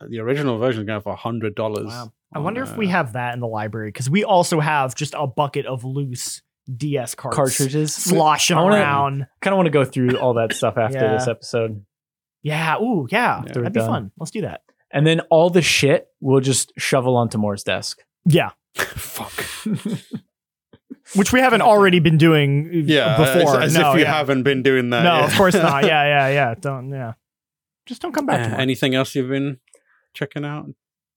the original version is going for hundred dollars. Wow. I wonder if we have that in the library because we also have just a bucket of loose DS cards cartridges. sloshing I wanna- around. Kind of want to go through all that stuff after Yeah. this episode. Yeah. Ooh, yeah. Yeah. That'd be Done. fun. Let's do that. And then all the shit we'll just shovel onto Moore's desk. Yeah. Fuck. Which we haven't already been doing uh, Yeah, before. as, as no, if you yeah. haven't been doing that. No, yeah. of course not. Yeah, yeah, yeah. Don't yeah. Just don't come back Uh, anything else you've been checking out?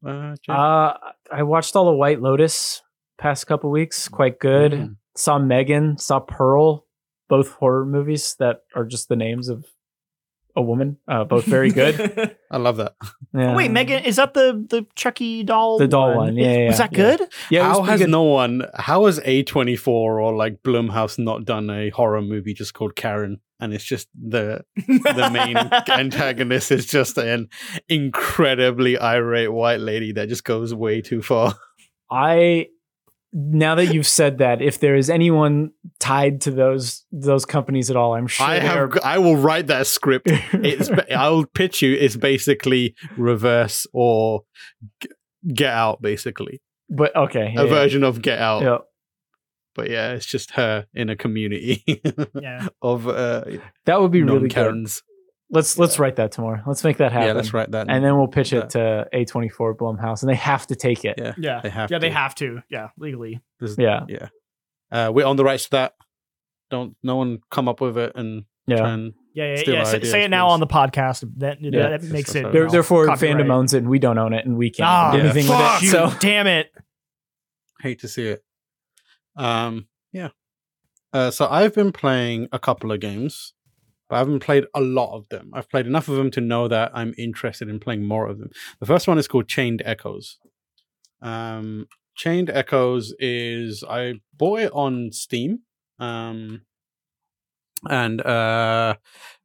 Uh, Uh, I watched all the White Lotus past couple weeks. Quite good. Mm. Saw Megan. Saw Pearl. Both horror movies that are just the names of a woman. Uh, both very good. I love that. Yeah. Wait, Megan, is that the the Chucky doll? The doll one, yeah, yeah, Was that yeah. good? Yeah, how has good. no one? How has A twenty four or like Blumhouse not done a horror movie just called Karen? And it's just the the main antagonist is just an incredibly irate white lady that just goes way too far. I now that you've said that, if there is anyone tied to those those companies at all, I'm sure I have. are- I will write that script. It's. I'll pitch you. It's basically reverse or G- Get Out, basically but okay, yeah, a yeah. version of Get Out. Yeah. But yeah, it's just her in a community yeah. of uh, that would be really good. Karens. Let's let's write that tomorrow. Let's make that happen. Yeah, let's write that. And then we'll pitch it to A24 Blumhouse, and they have to take it. yeah, Yeah. they have. yeah, they to. have to. Yeah, legally. This- Yeah, yeah. Uh, we're on the rights to that. Don't no one come up with it and yeah. try and Yeah, yeah, Steal yeah. Say, ideas, say it now please. on the podcast. That, Yeah. that makes it. There- you therefore, copyright. fandom owns it, and we don't own it, and we can't Ah, do Yeah. anything fuck with it. So you, damn it. hate to see it. Um, yeah. Uh, so I've been playing a couple of games, but I haven't played a lot of them. I've played enough of them to know that I'm interested in playing more of them. The first one is called Chained Echoes. Um, Chained Echoes is I bought it on Steam. Um, and uh,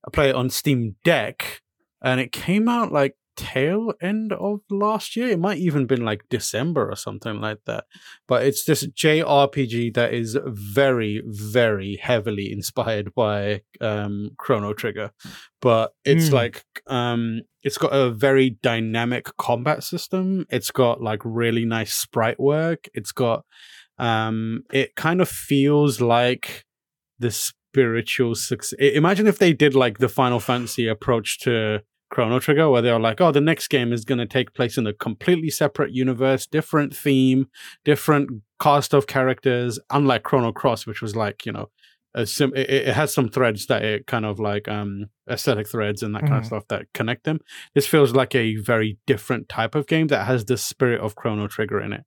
I play it on Steam Deck, and it came out like tail end of last year. It might even been like December or something like that. But it's this JRPG that is very, very heavily inspired by um, Chrono Trigger, but it's Mm. like um, it's got a very dynamic combat system. It's got like really nice sprite work. It's got um, it kind of feels like the spiritual success. Imagine if they did like the Final Fantasy approach to Chrono Trigger, where they're like, oh, the next game is going to take place in a completely separate universe, different theme, different cast of characters, unlike Chrono Cross, which was like, you know, a sim- it, it has some threads that it kind of like um aesthetic threads and that kind of Mhm. stuff that connect them. This feels like a very different type of game that has the spirit of Chrono Trigger in it.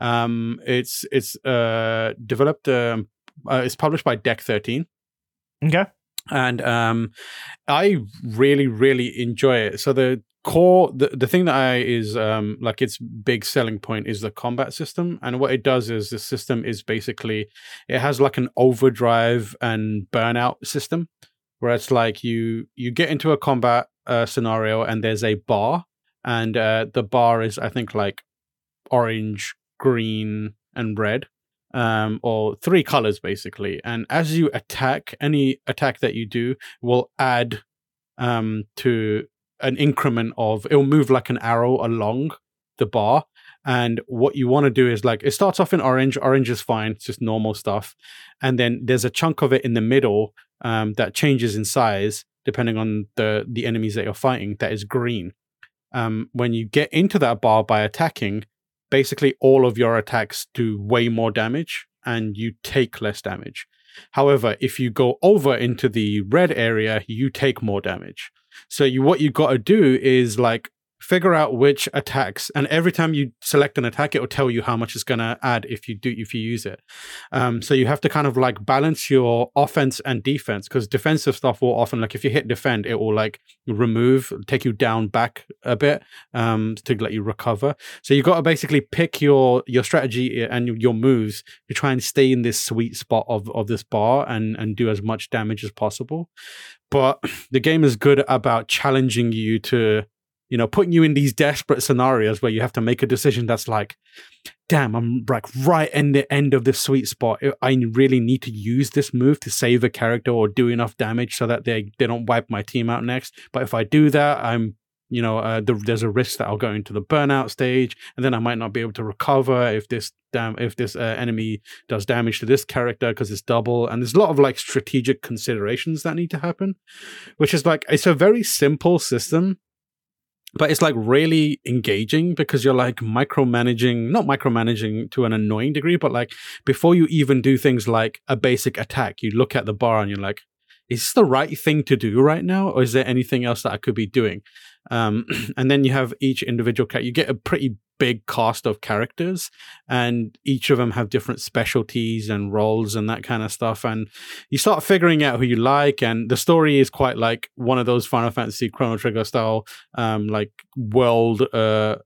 Um, it's it's uh developed um uh, it's published by Deck Thirteen Okay. And um i really really enjoy it. So the core the, the thing that i is um like its big selling point is the combat system and what it does is the system is basically it has like an overdrive and burnout system where it's like you you get into a combat uh, scenario and there's a bar and uh the bar is i think like orange green and red um, or three colors basically. And as you attack, any attack that you do will add um, to an increment of it will move like an arrow along the bar. And what you want to do is like it starts off in orange. Orange is fine; it's just normal stuff. And then there's a chunk of it in the middle um, that changes in size depending on the the enemies that you're fighting. That is green. Um, when you get into that bar by attacking, basically all of your attacks do way more damage and you take less damage. However, if you go over into the red area, you take more damage. So you what you've got to do is like figure out which attacks and every time you select an attack it will tell you how much it's going to add if you do if you use it. Um, so you have to kind of like balance your offense and defense because defensive stuff will often like if you hit defend it will like remove take you down back a bit um, to let you recover. So you've got to basically pick your your strategy and your moves to try and stay in this sweet spot of of this bar and and do as much damage as possible. But the game is good about challenging you to you know, putting you in these desperate scenarios where you have to make a decision that's like, damn, I'm like right in the end of the sweet spot. I really need to use this move to save a character or do enough damage so that they, they don't wipe my team out next. But if I do that, I'm, you know, uh, the, there's a risk that I'll go into the burnout stage, and then I might not be able to recover if this damn if this uh, enemy does damage to this character because it's double. And there's a lot of like strategic considerations that need to happen, which is like it's a very simple system but it's like really engaging because you're like micromanaging not micromanaging to an annoying degree but like before you even do things like a basic attack you look at the bar and you're like is this the right thing to do right now or is there anything else that i could be doing um, and then you have each individual character. you get a pretty big cast of characters and each of them have different specialties and roles and that kind of stuff and you start figuring out who you like and the story is quite like one of those final fantasy chrono trigger style um like world uh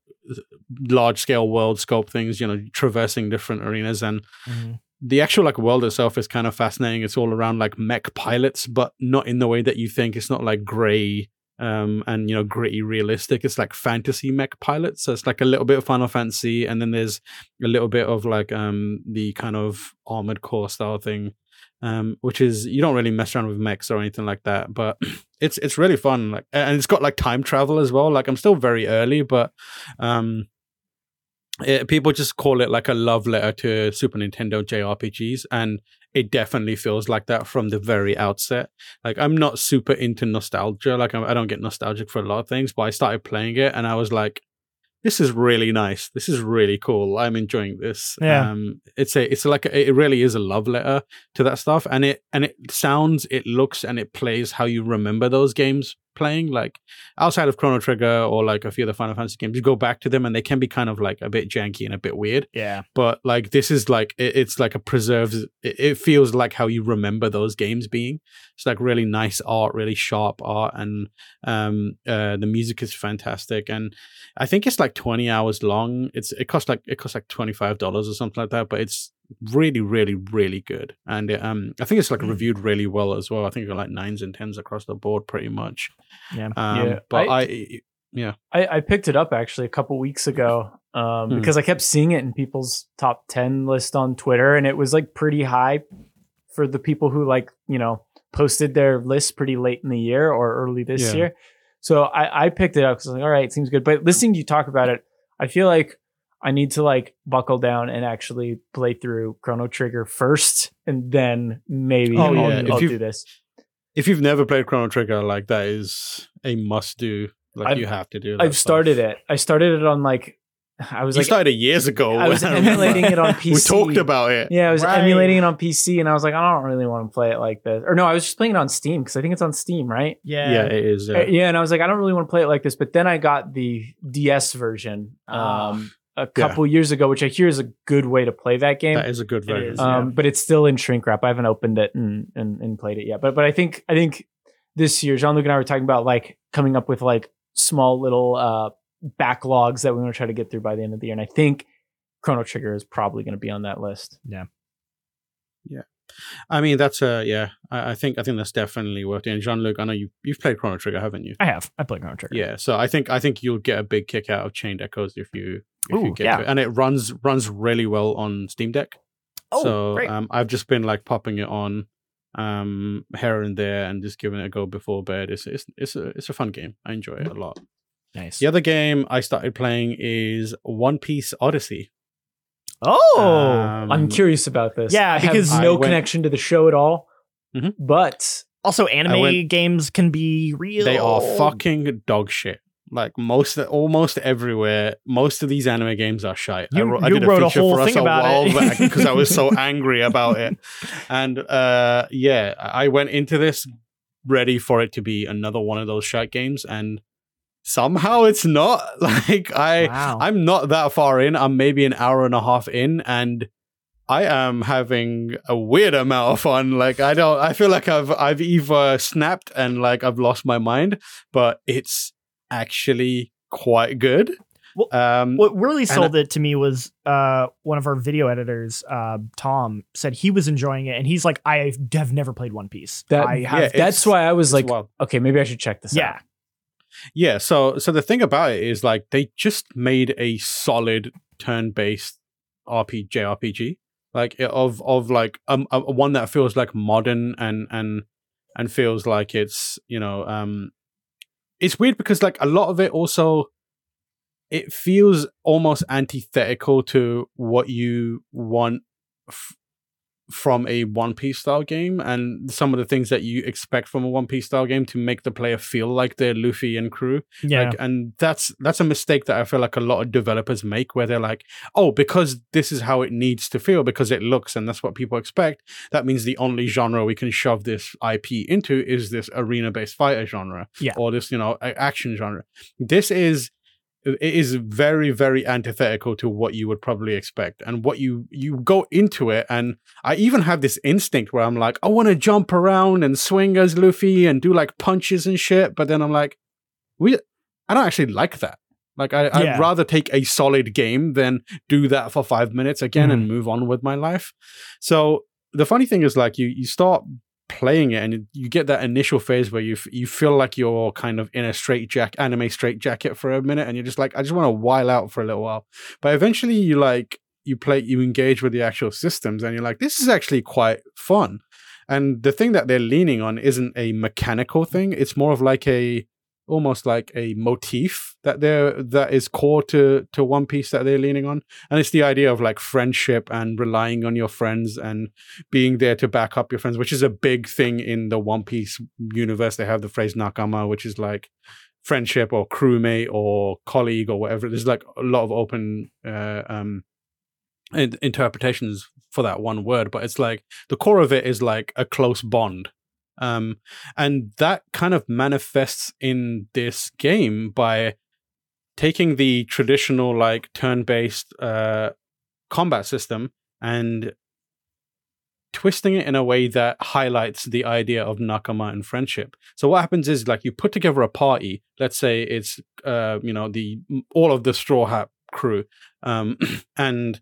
large scale world scope things you know traversing different arenas and mm-hmm the actual like world itself is kind of fascinating. It's all around like mech pilots, but not in the way that you think. It's not like gray um, and you know gritty realistic. It's like fantasy mech pilots so it's like a little bit of final fantasy and then there's a little bit of like um the kind of armored core style thing um which is you don't really mess around with mechs or anything like that but it's it's really fun like and it's got like time travel as well. Like i'm still very early but um it, people just call it like a love letter to Super Nintendo JRPGs, and it definitely feels like that from the very outset. Like I'm not super into nostalgia. Like I'm, I do not get nostalgic for a lot of things, but I started playing it and I was like, this is really nice. This is really cool. I'm enjoying this. Yeah. Um, it's a, it's like, a, it really is a love letter to that stuff. And it, and it sounds, it looks, and it plays how you remember those games playing. Like outside of Chrono Trigger or like a few other Final Fantasy games, you go back to them and they can be kind of like a bit janky and a bit weird. Yeah. But like this is like it, it's like a preserves. It, it, feels like how you remember those games being. It's like really nice art, really sharp art, and um, uh, the music is fantastic. And I think it's like twenty hours long. It's it costs like it costs like twenty five dollars or something like that. But it's really, really, really good. And um, I think it's like mm. reviewed really well as well. I think like nines and tens across the board, pretty much. Yeah, um, yeah. But I, I yeah, I, I, picked it up actually a couple weeks ago um, mm. because I kept seeing it in people's top ten list on Twitter, and it was like pretty high for the people who like you know posted their list pretty late in the year or early this yeah. year. So I, I picked it up because I was like, all right, it seems good. But listening to you talk about it, I feel like I need to like buckle down and actually play through Chrono Trigger first, and then maybe oh, I'll, yeah. I'll do this. If you've never played Chrono Trigger, like that is a must do. Like I've, you have to do. I've stuff. started it. I started it on like I was you like started it years ago. I was emulating it on PC. we talked about it. Yeah, I was right. emulating it on PC, and I was like, I don't really want to play it like this. Or no, I was just playing it on Steam because I think it's on Steam, right? Yeah, yeah, it is. Yeah. Uh, yeah. and I was like, I don't really want to play it like this. But then I got the DS version. Ah. Um, a couple yeah. years ago, which I hear is a good way to play that game. That is a good version. um, yeah. But it's still in shrink wrap. I haven't opened it and, and, and played it yet. But but I think I think this year, Jean Luc and I were talking about like coming up with like small little uh, backlogs that we want to try to get through by the end of the year. And I think Chrono Trigger is probably going to be on that list. Yeah. Yeah. I mean, that's a yeah. I, I, think I think that's definitely worth it. And Jean Luc, I know you you've played Chrono Trigger, haven't you? I have. I played Chrono Trigger. Yeah. So I think I think you'll get a big kick out of Chained Echoes if you if Ooh, you get yeah. it. And it runs runs really well on Steam Deck. Oh, so great. Um, I've just been like popping it on um here and there and just giving it a go before bed. It's it's it's a it's a fun game. I enjoy it a lot. Nice. The other game I started playing is One Piece Odyssey. Oh, um, I'm curious about this. Yeah, I because no went, connection to the show at all. Mm-hmm. But also, anime went, games can be real. They are fucking dog shit. like most almost everywhere most of these anime games are shite You- I, wrote, I you did wrote a a feature whole for us thing a about while it. back because i was so angry about it and uh yeah i went into this ready for it to be another one of those shite games and somehow it's not like i wow. i'm not that far in i'm maybe an hour and a half in and I am having a weird amount of fun. Like I don't I feel like I've I've either snapped and like I've lost my mind, but it's actually quite good. Well, um what really and sold it to me was uh, one of our video editors, uh, Tom, said he was enjoying it, and he's like, "I have never played One Piece. That- I yeah, have." it's- That's why I was like, wild. okay, maybe I should check this yeah, out. Yeah, so so the thing about it is like they just made a solid turn-based RPG JRPG, like of of like um a, one that feels like modern and and and feels like it's you know um it's weird because like a lot of it also it feels almost antithetical to what you want f- from a One Piece style game and some of the things that you expect from a One Piece style game to make the player feel like they're Luffy and crew. yeah. Like, and that's that's a mistake that I feel like a lot of developers make, where they're like, "Oh, because this is how it needs to feel, because it looks, and that's what people expect. That means the only genre we can shove this IP into is this arena-based fighter genre, Yeah. or this, you know, action genre. This is it is very very antithetical to what you would probably expect and what you you go into it and i even have this instinct where i'm like i want to jump around and swing as luffy and do like punches and shit but then i'm like we i don't actually like that. Like I, Yeah. i'd rather take a solid game than do that for five minutes again and mm-hmm. move on with my life. So the funny thing is like you you start playing it and you get that initial phase where you f- you feel like you're kind of in a straight jack anime straight jacket for a minute and you're just like I just want to while out for a little while. But eventually you like you play you engage with the actual systems and you're like this is actually quite fun. And the thing that they're leaning on isn't a mechanical thing it's more of like a almost like a motif that they're that is core to to one piece that they're leaning on. And it's the idea of like friendship and relying on your friends and being there to back up your friends which is a big thing in the one piece universe. They have the phrase nakama which is like friendship or crewmate or colleague or whatever. There's like a lot of open uh, um interpretations for that one word but it's like the core of it is like a close bond um and that kind of manifests in this game by taking the traditional like turn-based uh combat system and twisting it in a way that highlights the idea of nakama and friendship. So what happens is like you put together a party let's say it's uh you know the all of the straw hat crew um and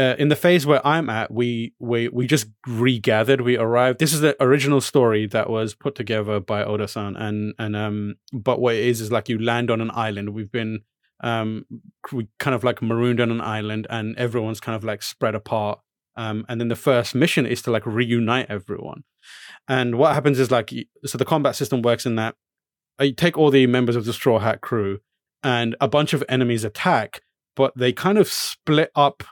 uh, in the phase where I'm at, we we we just regathered. We arrived. This is the original story that was put together by Oda-san, and and um. But what it is is like you land on an island. We've been um, we kind of like marooned on an island, and everyone's kind of like spread apart. Um, and then the first mission is to like reunite everyone. And what happens is like so the combat system works in that uh, you take all the members of the Straw Hat crew, and a bunch of enemies attack, but they kind of split up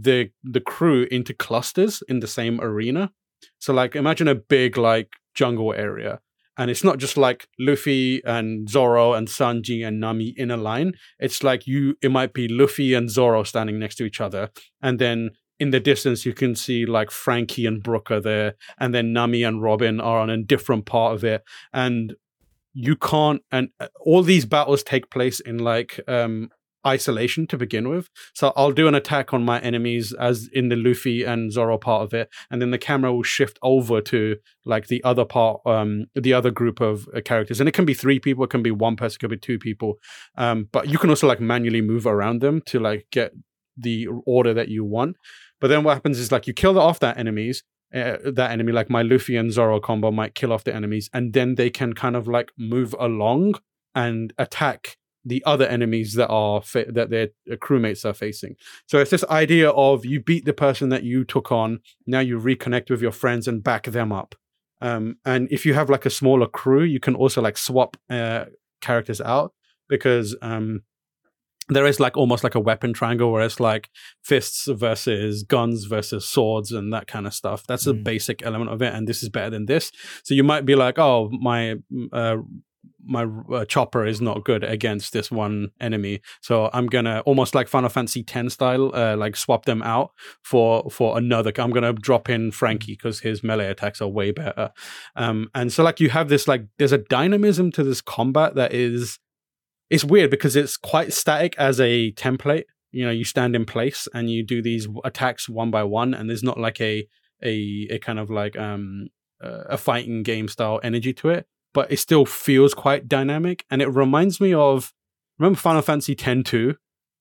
the the crew into clusters in the same arena. So like imagine a big like jungle area. And it's not just like Luffy and Zoro and Sanji and Nami in a line. It's like you it might be Luffy and Zoro standing next to each other. And then in the distance you can see like Franky and Brook are there. And then Nami and Robin are on a different part of it. And you can't and uh, all these battles take place in like um isolation to begin with. So I'll do an attack on my enemies as in the Luffy and Zoro part of it, and then the camera will shift over to like the other part, um, the other group of uh, characters, and it can be three people, it can be one person, it can be two people, um, but you can also like manually move around them to like get the order that you want. But then what happens is like you kill off that enemies. Uh, that enemy, like my Luffy and Zoro combo, might kill off the enemies, and then they can kind of like move along and attack the other enemies that are fa- that their crewmates are facing. So it's this idea of you beat the person that you took on, now you reconnect with your friends and back them up. Um, and if you have like a smaller crew, you can also like swap uh, characters out because um, there is like almost like a weapon triangle where it's like fists versus guns versus swords and that kind of stuff. That's a Mm. basic element of it, and this is better than this. So you might be like, oh, my uh, my uh, chopper is not good against this one enemy. So i'm gonna almost like final fantasy 10 style uh, like swap them out for for another i'm gonna drop in franky because his melee attacks are way better. Um and so like you have this like there's a dynamism to this combat that is it's weird because it's quite static as a template. You know you stand in place and you do these attacks one by one and there's not like a a, a kind of like um uh, a fighting game style energy to it but it still feels quite dynamic and it reminds me of remember final fantasy 10 2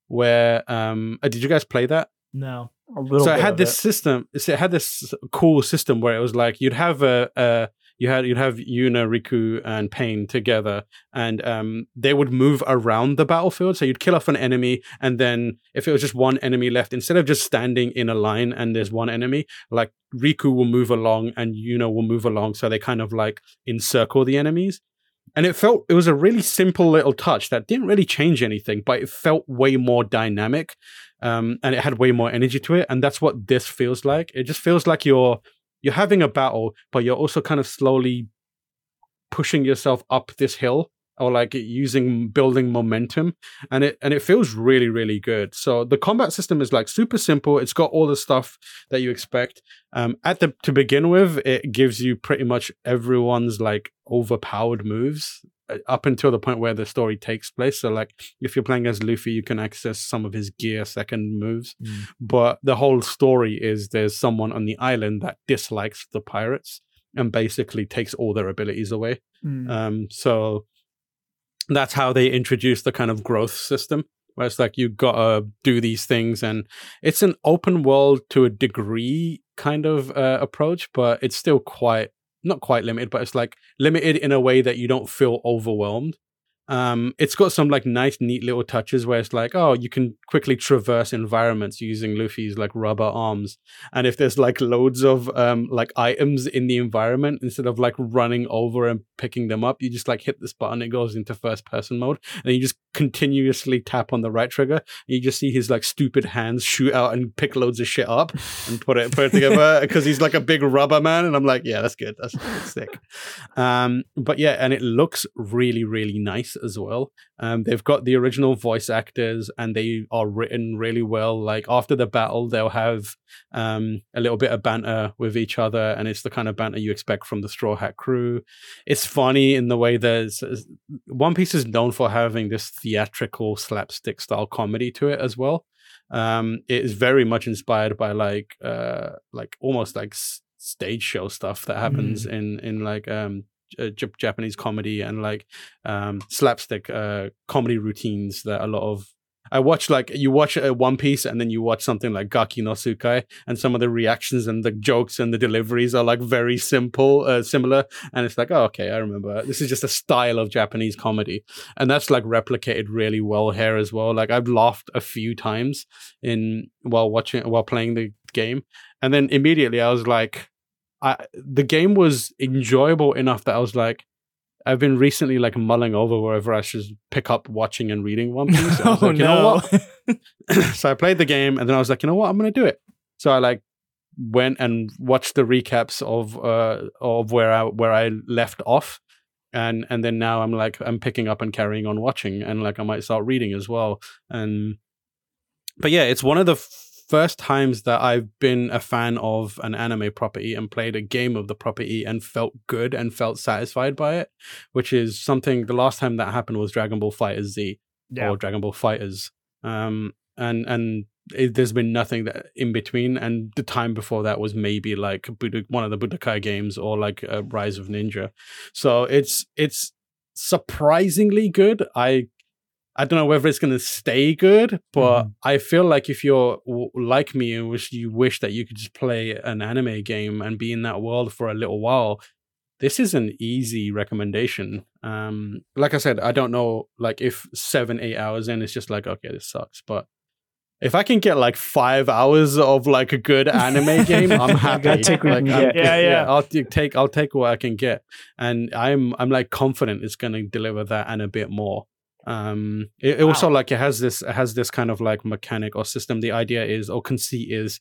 where um uh, did you guys play that No. A little so it had this system it had this cool system where it was like you'd have a, a you had you'd have Yuna, Rikku, and Paine together, and um, they would move around the battlefield. So you'd kill off an enemy, and then if it was just one enemy left, instead of just standing in a line and there's one enemy, like Rikku will move along and Yuna will move along, so they kind of like encircle the enemies. And it felt it was a really simple little touch that didn't really change anything, but it felt way more dynamic, um, and it had way more energy to it. And that's what this feels like. It just feels like you're you're having a battle, but you're also kind of slowly pushing yourself up this hill or like using building momentum and it and it feels really really good. So the combat system is like super simple. It's got all the stuff that you expect. Um at the to begin with it gives you pretty much everyone's like overpowered moves up until the point where the story takes place so like if you're playing as luffy you can access some of his gear second moves Mm. but the whole story is there's someone on the island that dislikes the pirates and basically takes all their abilities away Mm. um, so that's how they introduce the kind of growth system where it's like you gotta do these things and it's an open world to a degree kind of uh, approach but it's still quite not quite limited but it's like limited in a way that you don't feel overwhelmed um, it's got some like nice neat little touches where it's like oh you can quickly traverse environments using luffy's like rubber arms. And if there's like loads of um like items in the environment instead of like running over and picking them up you just like hit this button it goes into first person mode. And you just continuously tap on the right trigger and you just see his like stupid hands shoot out and pick loads of shit up and put it put it together because he's like a big rubber man and i'm like yeah that's good. That's, that's sick. Um but yeah and it looks really really nice as well. Um they've got the original voice actors and they are written really well. Like after the battle they'll have um a little bit of banter with each other and it's the kind of banter you expect from the straw hat crew. It's funny in the way there's one piece is known for having this theatrical slapstick style comedy to it as well. Um it is very much inspired by like uh like almost like s- stage show stuff that happens in in like um uh, Japanese comedy and like um slapstick uh comedy routines that a lot of I watch like you watch uh, One Piece and then you watch something like Gaki no Tsukai and some of the reactions and the jokes and the deliveries are like very simple uh, similar and it's like oh okay I remember. This is just a style of Japanese comedy and that's like replicated really well here as well. Like I've laughed a few times in while watching while playing the game and then immediately I was like I the game was enjoyable enough that I was like I've been recently like mulling over wherever I should pick up watching and reading One Piece. I was oh like, you know no. what? so I played the game and then I was like, you know what? I'm gonna do it. So I like went and watched the recaps of uh of where I where I left off. And and then now I'm like I'm picking up and carrying on watching and like I might start reading as well. And but yeah, it's one of the first times that I've been a fan of an anime property and played a game of the property and felt good and felt satisfied by it, which is something the last time that happened was Dragon Ball Fighters Z yeah. or Dragon Ball Fighters. Um, and and it, there's been nothing that in between. And the time before that was maybe like one of the Budokai games or like uh, Rise of Ninja. So it's it's surprisingly good. I I don't know whether it's going to stay good, but Mhm. I feel like if you're w- like me and wish you wish that you could just play an anime game and be in that world for a little while, this is an easy recommendation. Um, like I said, I don't know, like if seven, eight hours in, it's just like okay, this sucks. But if I can get like five hours of like a good anime game, I'm happy. gotta take like, can I'm- get. Yeah, yeah. I'll t- take I'll take what I can get, and I'm I'm like confident it's going to deliver that and a bit more. Um, it, it also like it has this it has this kind of like mechanic or system. The idea is or conceit is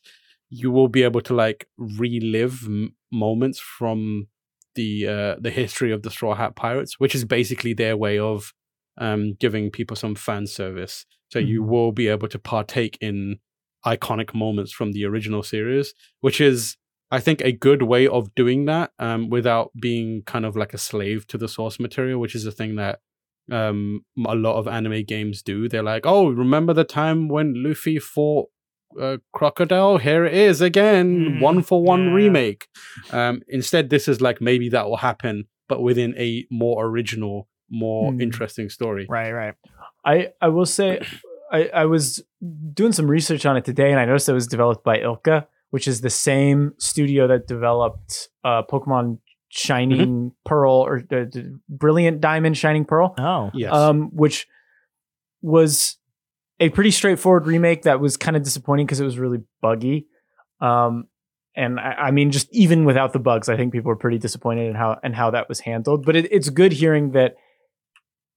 you will be able to like relive m- moments from the uh, the history of the Straw Hat Pirates, which is basically their way of um, giving people some fan service. So you Mhm. will be able to partake in iconic moments from the original series, which is I think a good way of doing that um, without being kind of like a slave to the source material, which is a thing that um, a lot of anime games do. They're like, oh, remember the time when Luffy fought uh, Crocodile? Here it is again, Mm, one for one yeah. remake. Um, instead, this is like maybe that will happen, but within a more original, more Hmm. interesting story. Right, right. I I will say I, I was doing some research on it today, and I noticed it was developed by ILCA, which is the same studio that developed uh, Pokemon Shining Pearl or the, the Brilliant Diamond Shining Pearl, Oh. Yes. um, which was a pretty straightforward remake that was kind of disappointing because it was really buggy. Um, and I, I mean, just even without the bugs, I think people were pretty disappointed in how and how that was handled. But it, it's good hearing that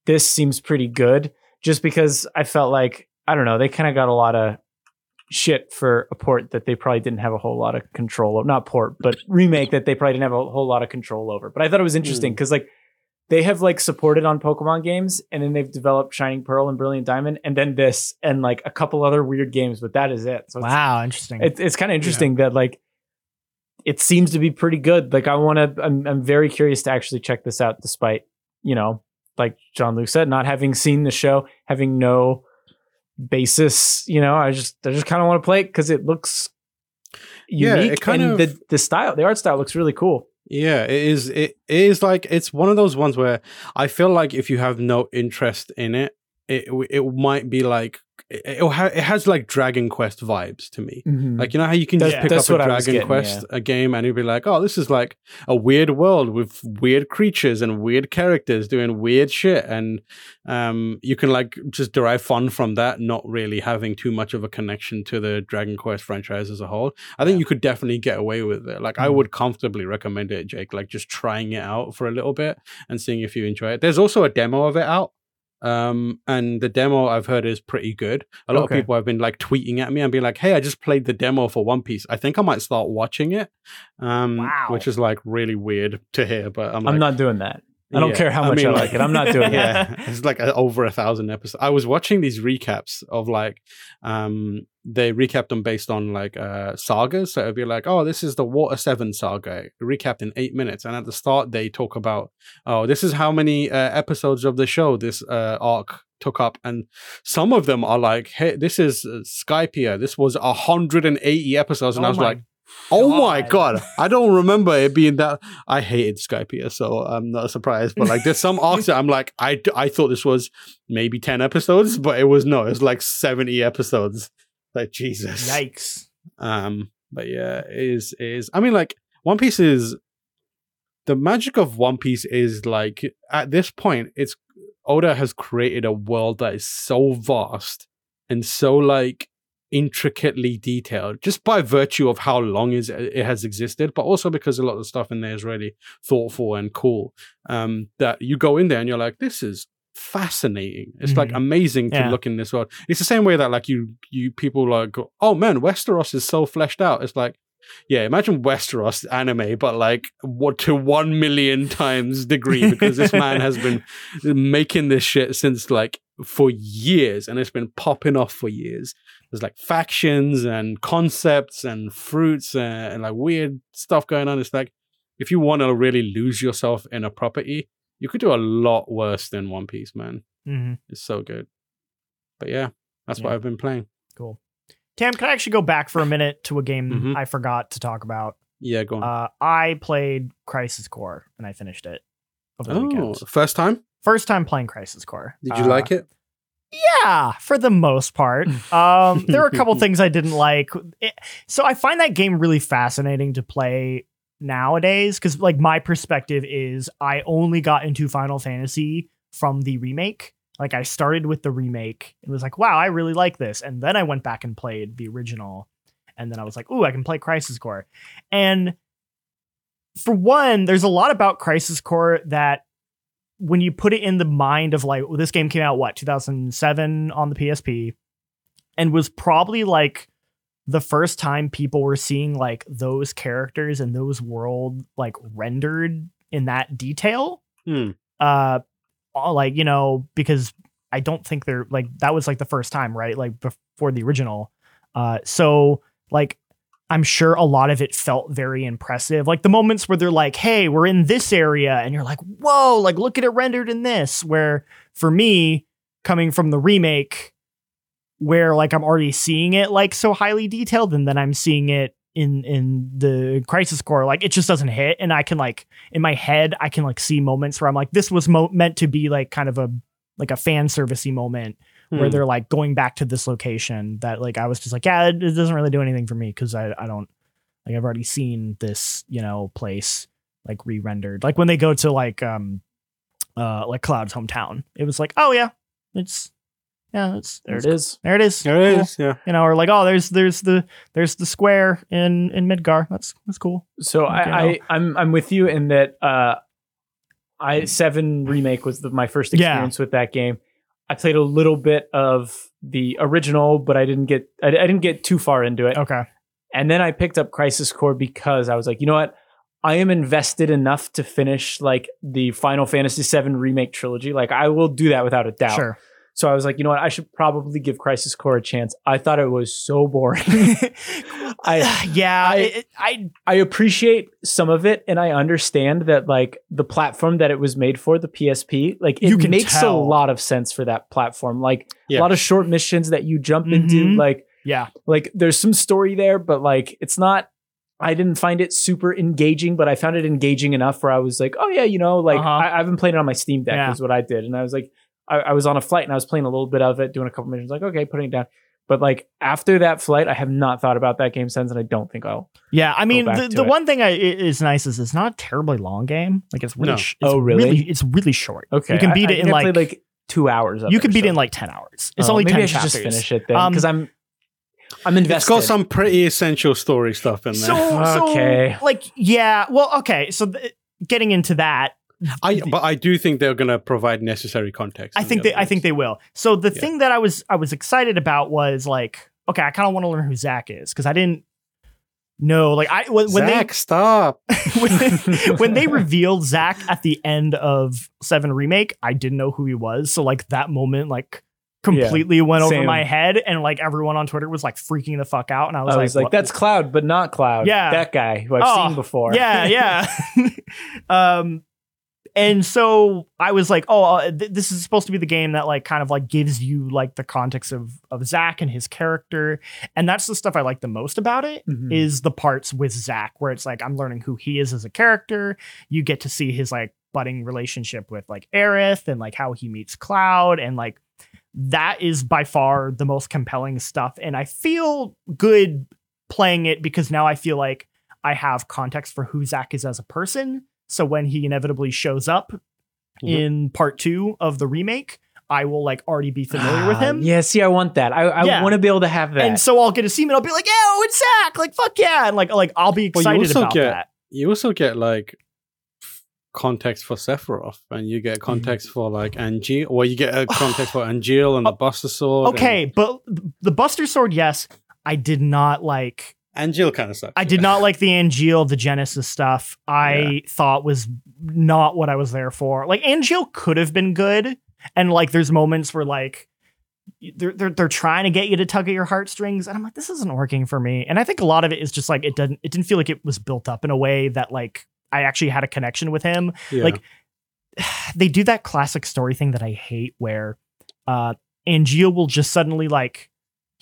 this seems pretty good, just because I felt like I don't know they kind of got a lot of shit for a port that they probably didn't have a whole lot of control over. Not port, but remake that they probably didn't have a whole lot of control over. But I thought it was interesting hmm. because like they have like supported on Pokemon games, and then they've developed Shining Pearl and Brilliant Diamond, and then this and like a couple other weird games, but that is it. So it's, Wow, interesting. it's, it's kind of interesting that like it seems to be pretty good. Like I want to, I'm, I'm very curious to actually check this out, despite you know, like Jean Luc said, not having seen the show, having no basis. You know, I just, I just kind of want to play it because it looks Yeah, unique it kind and of- the the style, the art style looks really cool. Yeah, it is. It is like it's one of those ones where I feel like if you have no interest in it, it it might be like it, it, ha- it has like Dragon Quest vibes to me. Like you know how you can just That- pick up a I Dragon getting, Quest a game and you'll be like, oh, this is like a weird world with weird creatures and weird characters doing weird shit, and um, you can like just derive fun from that, not really having too much of a connection to the Dragon Quest franchise as a whole. I think you could definitely get away with it. Like I Mhm. would comfortably recommend it, Jake. Like just trying it out for a little bit and seeing if you enjoy it. There's also a demo of it out. Um, and the demo I've heard is pretty good. A lot Okay. of people have been like tweeting at me and being like, "Hey, I just played the demo for One Piece. I think I might start watching it." Um, Wow. which is like really weird to hear, but I'm, I'm like, not doing that. I don't yeah. care how much I, mean, like it. I'm not doing it. yeah, it's like a, over a thousand episodes. I was watching these recaps of like, um, they recapped them based on like uh sagas. So it'd be like, oh, this is the Water Seven saga, recapped in eight minutes. And at the start, they talk about, oh, this is how many uh, episodes of the show this uh, arc took up, and some of them are like, hey, this is uh, Skypiea. This was 180 episodes, and Oh I was my like. Oh my God. I don't remember it being that. I hated Skypiea, so I'm not surprised. But like, there's some arcs that I'm like, I I thought this was maybe ten episodes, but it was no, it was like seventy episodes. Like Jesus. Yikes. Um, but yeah, it is it is. I mean, like One Piece is the magic of One Piece is like at this point, it's Oda has created a world that is so vast and so like intricately detailed just by virtue of how long is it has existed but also because a lot of the stuff in there is really thoughtful and cool um that you go in there and you're like this is fascinating. It's like Mhm. amazing to Yeah. look in this world. It's the same way that like you you people like go, oh man westeros is so fleshed out. It's like yeah imagine westeros anime but like what to one million times degree because this man has been making this shit since like for years and it's been popping off for years. There's like factions and concepts and fruits and, and like weird stuff going on. It's like if you want to really lose yourself in a property you could do a lot worse than one piece man hmm it's so good but yeah that's what i've been playing Cool. Tam, can I actually go back for a minute to a game Mhm. I forgot to talk about? yeah go on Uh, I played Crisis Core and I finished it over the oh weekend. first time First time playing Crisis Core. did you Uh, like it Yeah, for the most part. Um, there were a couple things I didn't like. It- so I find that game really fascinating to play nowadays because, like, my perspective is I only got into Final Fantasy from the remake. Like, I started with the remake and was like, wow, I really like this. And then I went back and played the original. And then I was like, ooh, I can play Crisis Core. And for one, there's a lot about Crisis Core that when you put it in the mind of like well, this game came out what 2007 on the PSP and was probably like the first time people were seeing like those characters and those world like rendered in that detail. Hmm. Uh, all- like you know, because I don't think they're like that was like the first time, right? Like before the original. Uh, so like I'm sure a lot of it felt very impressive. Like the moments where they're like, "Hey, we're in this area," and you're like, "Whoa!" Like look at it rendered in this. Where for me, coming from the remake, where like I'm already seeing it like so highly detailed, and then I'm seeing it in in the Crisis Core, like it just doesn't hit. And I can like in my head, I can like see moments where I'm like, this was mo- meant to be like kind of a like a fan servicey moment where Hmm. they're like going back to this location that like I was just like, yeah, it, it doesn't really do anything for me because I, I don't like I've already seen this, you know, place like re-rendered. Like when they go to like um uh like Cloud's hometown, it was like, oh yeah, it's yeah, it's There it it's- There it is. There it Cool. is, yeah. You know, or like, oh, there's there's the there's the square in in Midgar. That's that's cool. So Okay, I, I I'm I'm with you in that uh I seven remake was the, my first Yeah. experience with that game. I played a little bit of the original, but I didn't get I, I didn't get too far into it. Okay. And then I picked up Crisis Core because I was like, you know what? I am invested enough to finish like the Final Fantasy VII remake trilogy. Like I will do that without a doubt. Sure. So I was like, you know what? I should probably give Crisis Core a chance. I thought it was so boring. I yeah, I- it- I I appreciate some of it, and I understand that like the platform that it was made for, the PSP, like it makes tell. a lot of sense for that platform. Like Yeah. a lot of short missions that you jump into, Mhm. like yeah. like there's some story there, but like it's not. I didn't find it super engaging, but I found it engaging enough where I was like, oh yeah, you know, like Uh-huh. I, I've been playing it on my Steam Deck Yeah. is what I did, and I was like, I, I was on a flight and I was playing a little bit of it, doing a couple missions, like okay, putting it down. But like after that flight, I have not thought about that game since, and I don't think I'll. Yeah, I mean, back the, the one thing I, i- is nice is it's not a terribly long game. Like it's really, No. sh- it's Oh, really? It's really short. Okay, you can beat I it in like, like two hours. Of you it could or beat it in like ten hours. It's Oh, only maybe ten I should chapters. just finish it then Um, because I'm I'm It's invested. got some pretty essential story stuff in there. So, so Okay. like, yeah, well, okay. So th- getting into that, I but I do think they're gonna provide necessary context. I think the they, other I think they will. So the Yeah. thing that I was, I was excited about was like, okay, I kind of want to learn who Zack is because I didn't know, like, I when, when Zack, stop. they when, when they revealed Zack at the end of Seven Remake, I didn't know who he was. So like that moment, like. Completely went over same. my head, and like everyone on Twitter was like freaking the fuck out, and I was I like, was like, "What- that's Cloud, but not Cloud. Yeah. that guy who I've Oh, seen before. yeah, yeah. um, and so I was like, oh, uh, th- this is supposed to be the game that like kind of like gives you like the context of of Zack and his character, and that's the stuff I like the most about it Mhm. is the parts with Zack where it's like I'm learning who he is as a character. You get to see his like budding relationship with like Aerith and like how he meets Cloud and like that is by far the most compelling stuff. And I feel good playing it because now I feel like I have context for who Zack is as a person. So when he inevitably shows up Mhm. in part two of the remake, I will like already be familiar with Ah, him. Yeah, see, I want that. I, I Yeah. want to be able to have that. And so I'll get to see him and I'll be like, "Yo, it's Zack!" Like, "Fuck yeah!" And like, like I'll be Well, you excited also about get- that. You also get like context for Sephiroth, and you get context for like Angeal. or you get a context for Angeal and the Buster Sword. and- Okay, but the Buster Sword, yes, I did not like. Angeal kind of sucks. I did not like the Angeal, the Genesis stuff. I thought was not what I was there for. Like Angeal could have been good, and like there's moments where like they're, they're they're trying to get you to tug at your heartstrings, and I'm like, this isn't working for me. And I think a lot of it is just like it doesn't it didn't feel like it was built up in a way that like I actually had a connection with him. Yeah. like they do that classic story thing that I hate where uh Angeal will just suddenly like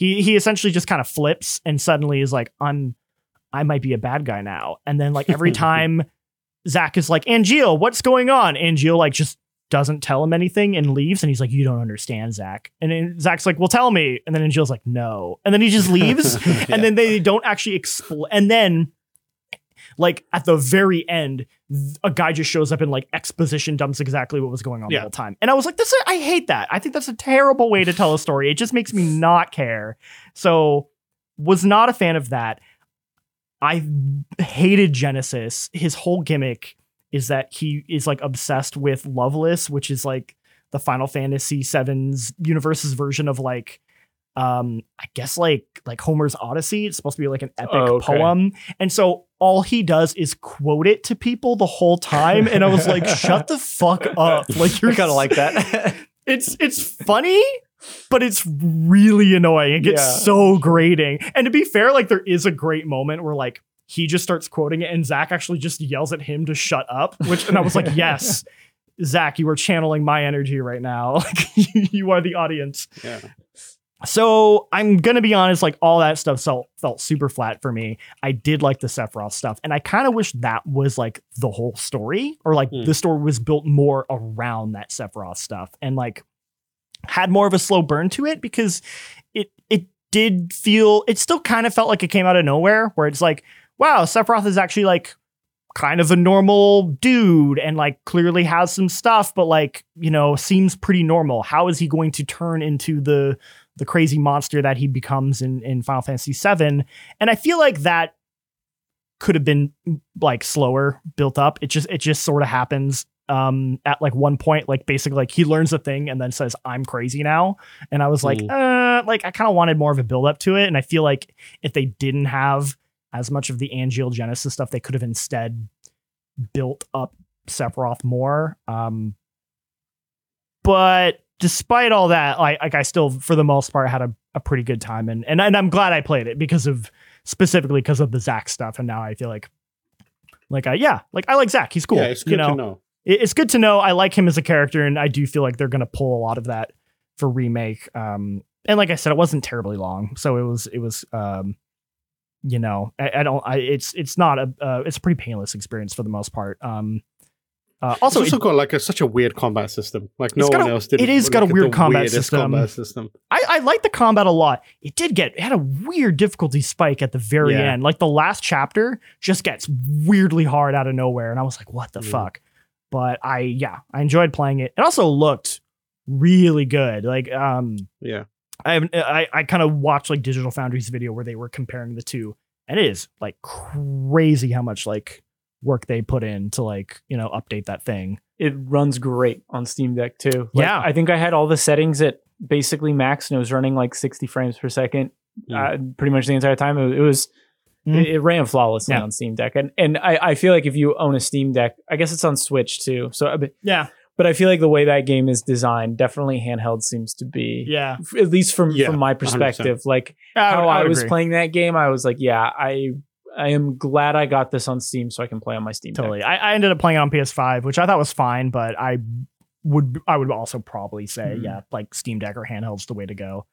he he essentially just kind of flips and suddenly is like I'm I might be a bad guy now. And then like every time Zack is like Angeal, what's going on? Angeal like just doesn't tell him anything and leaves and he's like you don't understand Zack. And then Zack's like well tell me and then Angeal's like no. And then he just leaves Yeah. and then they don't actually explain and then like at the very end a guy just shows up and like exposition dumps exactly what was going on the whole time. And i was like this i hate that. I think that's a terrible way to tell a story. It just makes me not care. So was not a fan of that. I hated genesis. His whole gimmick is that he is like obsessed with loveless which is like the final fantasy 7's universe's version of like um i guess like like homer's odyssey. It's supposed to be like an epic Oh, okay. poem. And so all he does is quote it to people the whole time, and I was like, "Shut the fuck up!" Like you're kind of like that. it's it's funny, but it's really annoying. It gets Yeah. so grating. And to be fair, like there is a great moment where like he just starts quoting it, and Zack actually just yells at him to shut up. Which and I was like, yes, Zack, you are channeling my energy right now. Like you, you are the audience. Yeah. So I'm gonna be honest, like all that stuff felt felt super flat for me. I did like the Sephiroth stuff, and I kind of wish that was like the whole story, or like Hmm. the story was built more around that Sephiroth stuff, and like had more of a slow burn to it because it it did feel it still kind of felt like it came out of nowhere, where it's like, wow, Sephiroth is actually like kind of a normal dude and like clearly has some stuff, but like you know seems pretty normal. How is he going to turn into the the crazy monster that he becomes in in Final Fantasy VII. And I feel like that could have been like slower built up. It just it just sort of happens um at like one point like basically like he learns a thing and then says I'm crazy now and I was like uh like I kind of wanted more of a build up to it and I feel like if they didn't have as much of the Angeal Genesis stuff they could have instead built up Sephiroth more um but despite all that, like, like I still, for the most part, had a, a pretty good time, and, and and I'm glad I played it because of specifically because of the Zack stuff, and now I feel like, like I yeah, like I like Zack, he's cool. Yeah, it's good you know? to know. It- it's good to know. I like him as a character, and I do feel like they're gonna pull a lot of that for remake. Um, and like I said, it wasn't terribly long, so it was it was um, you know, I, I don't, I it's it's not a uh, it's a pretty painless experience for the most part. Um, uh, Also, also, it's it- also got like a, such a weird combat system. Like no one a- else did. it is got a weird combat system. Combat system. I, I like the combat a lot. It did get it had a weird difficulty spike at the very Yeah. end. Like the last chapter just gets weirdly hard out of nowhere, and I was like, "What the Mhm. fuck?" But I yeah, I enjoyed playing it. It also looked really good. Like um, Yeah. I have I, I kind of watched like Digital Foundry's video where they were comparing the two, and it is like crazy how much like work they put in to like you know update that thing. it runs great on Steam Deck too. Like, Yeah. I think I had all the settings at basically max, and it was running like 60 frames per second, uh, pretty much the entire time. It, it was Mm. it, it ran flawlessly Yeah. on Steam Deck, and and I, I feel like if you own a Steam Deck, I guess it's on Switch too. So, I mean, Yeah, but I feel like the way that game is designed, definitely handheld seems to be. yeah. f- At least from Yeah, from my 100%. perspective, like would- how I, would was agree. playing that game, I was like, yeah, I I am glad I got this on Steam so I can play on my Steam Totally. Deck. I, I ended up playing it on PS5, which I thought was fine, but I would I would also probably say, Mhm. yeah, like Steam Deck or handheld's the way to go.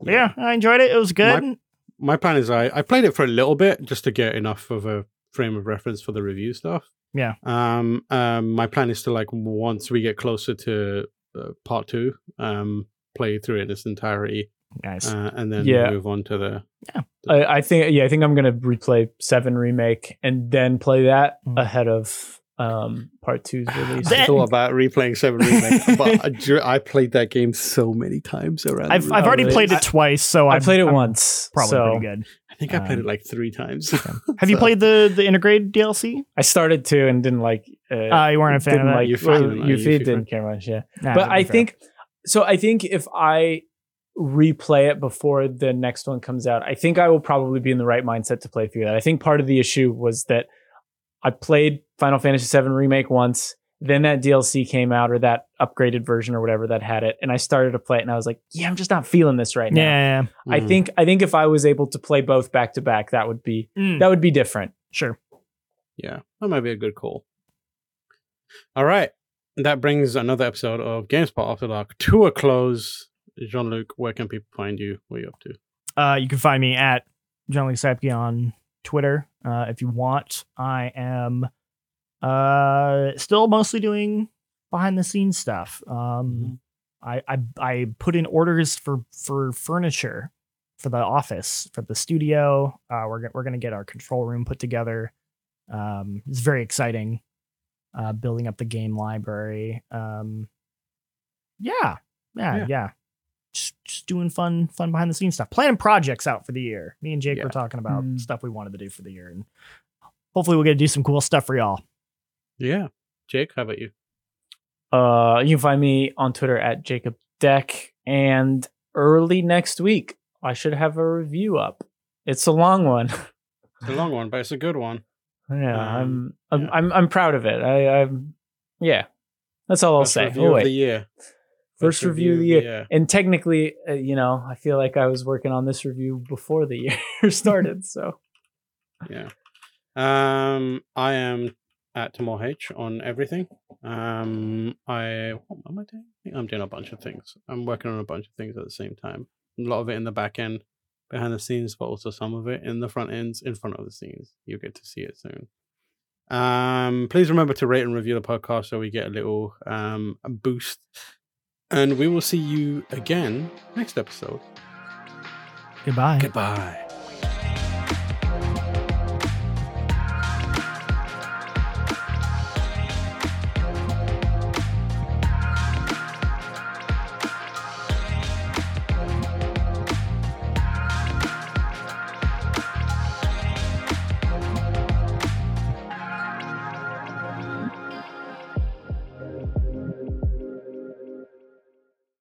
But yeah, I enjoyed it. It was good. My plan is I I played it for a little bit just to get enough of a frame of reference for the review stuff. Yeah. Um. Um. My plan is to like once we get closer to uh, part two, um, play through it in its entirety, nice. uh, and then Yeah. move on to the. I, I think yeah, I think I'm gonna replay Seven remake and then play that Mm. ahead of um part two's release. That- I thought about replaying Seven Remake, but I, ju- I played that game so many times around. I've room. I've already really- played I- it twice, so I I'm- played it I'm once, Probably so pretty good. I think I played um, it like three times. Have you played the the integrated DLC? I started to and didn't like. Uh, Uh, you weren't a fan didn't of that. like. You well, didn't like- you you feed didn't care much, yeah. Nah, but I fair. think so. I think if I replay it before the next one comes out, I think I will probably be in the right mindset to play through that. I think part of the issue was that I played Final Fantasy VII Remake once, then that DLC came out or that upgraded version or whatever that had it, and I started to play it, and I was like, yeah, I'm just not feeling this right now. yeah, yeah, I think I think if I was able to play both back to back, that would be. Mm, that would be different. sure. Yeah, that might be a good call. All right. That brings another episode of GameSpot After Dark to a close. Jean Luc, where can people find you? What are you up to? Uh, you can find me at Jean Luc Seipke on Twitter uh, if you want. I am uh, still mostly doing behind the scenes stuff. Um, I, I I put in orders for for furniture for the office for the studio. Uh, we're we're gonna get our control room put together. Um, it's very exciting. Uh, building up the game library. Um, yeah, yeah, Yeah. yeah. Just, just doing fun, fun behind the scenes stuff. Planning projects out for the year. Me and Jake Yeah. were talking about Mm. stuff we wanted to do for the year, and hopefully we'll get to do some cool stuff for y'all. Yeah. Jake, how about you? Uh, you can find me on Twitter at Jacob Deck, and early next week I should have a review up. It's a long one. It's a long one, but it's a good one. Yeah, Um, I'm, I'm yeah. I'm I'm proud of it. I I'm yeah. That's all I'll say. review Oh, of the year. First review of the year. And technically, uh, you know, I feel like I was working on this review before the year started. So Yeah. Um, I am at Tamoor H on everything. Um, I what am I doing? I'm doing a bunch of things. I'm working on a bunch of things at the same time. A lot of it in the back end, behind the scenes, but also some of it in the front ends, in front of the scenes. You'll get to see it soon. Um, please remember to rate and review the podcast so we get a little um boost. And we will see you again next episode. Goodbye. Goodbye.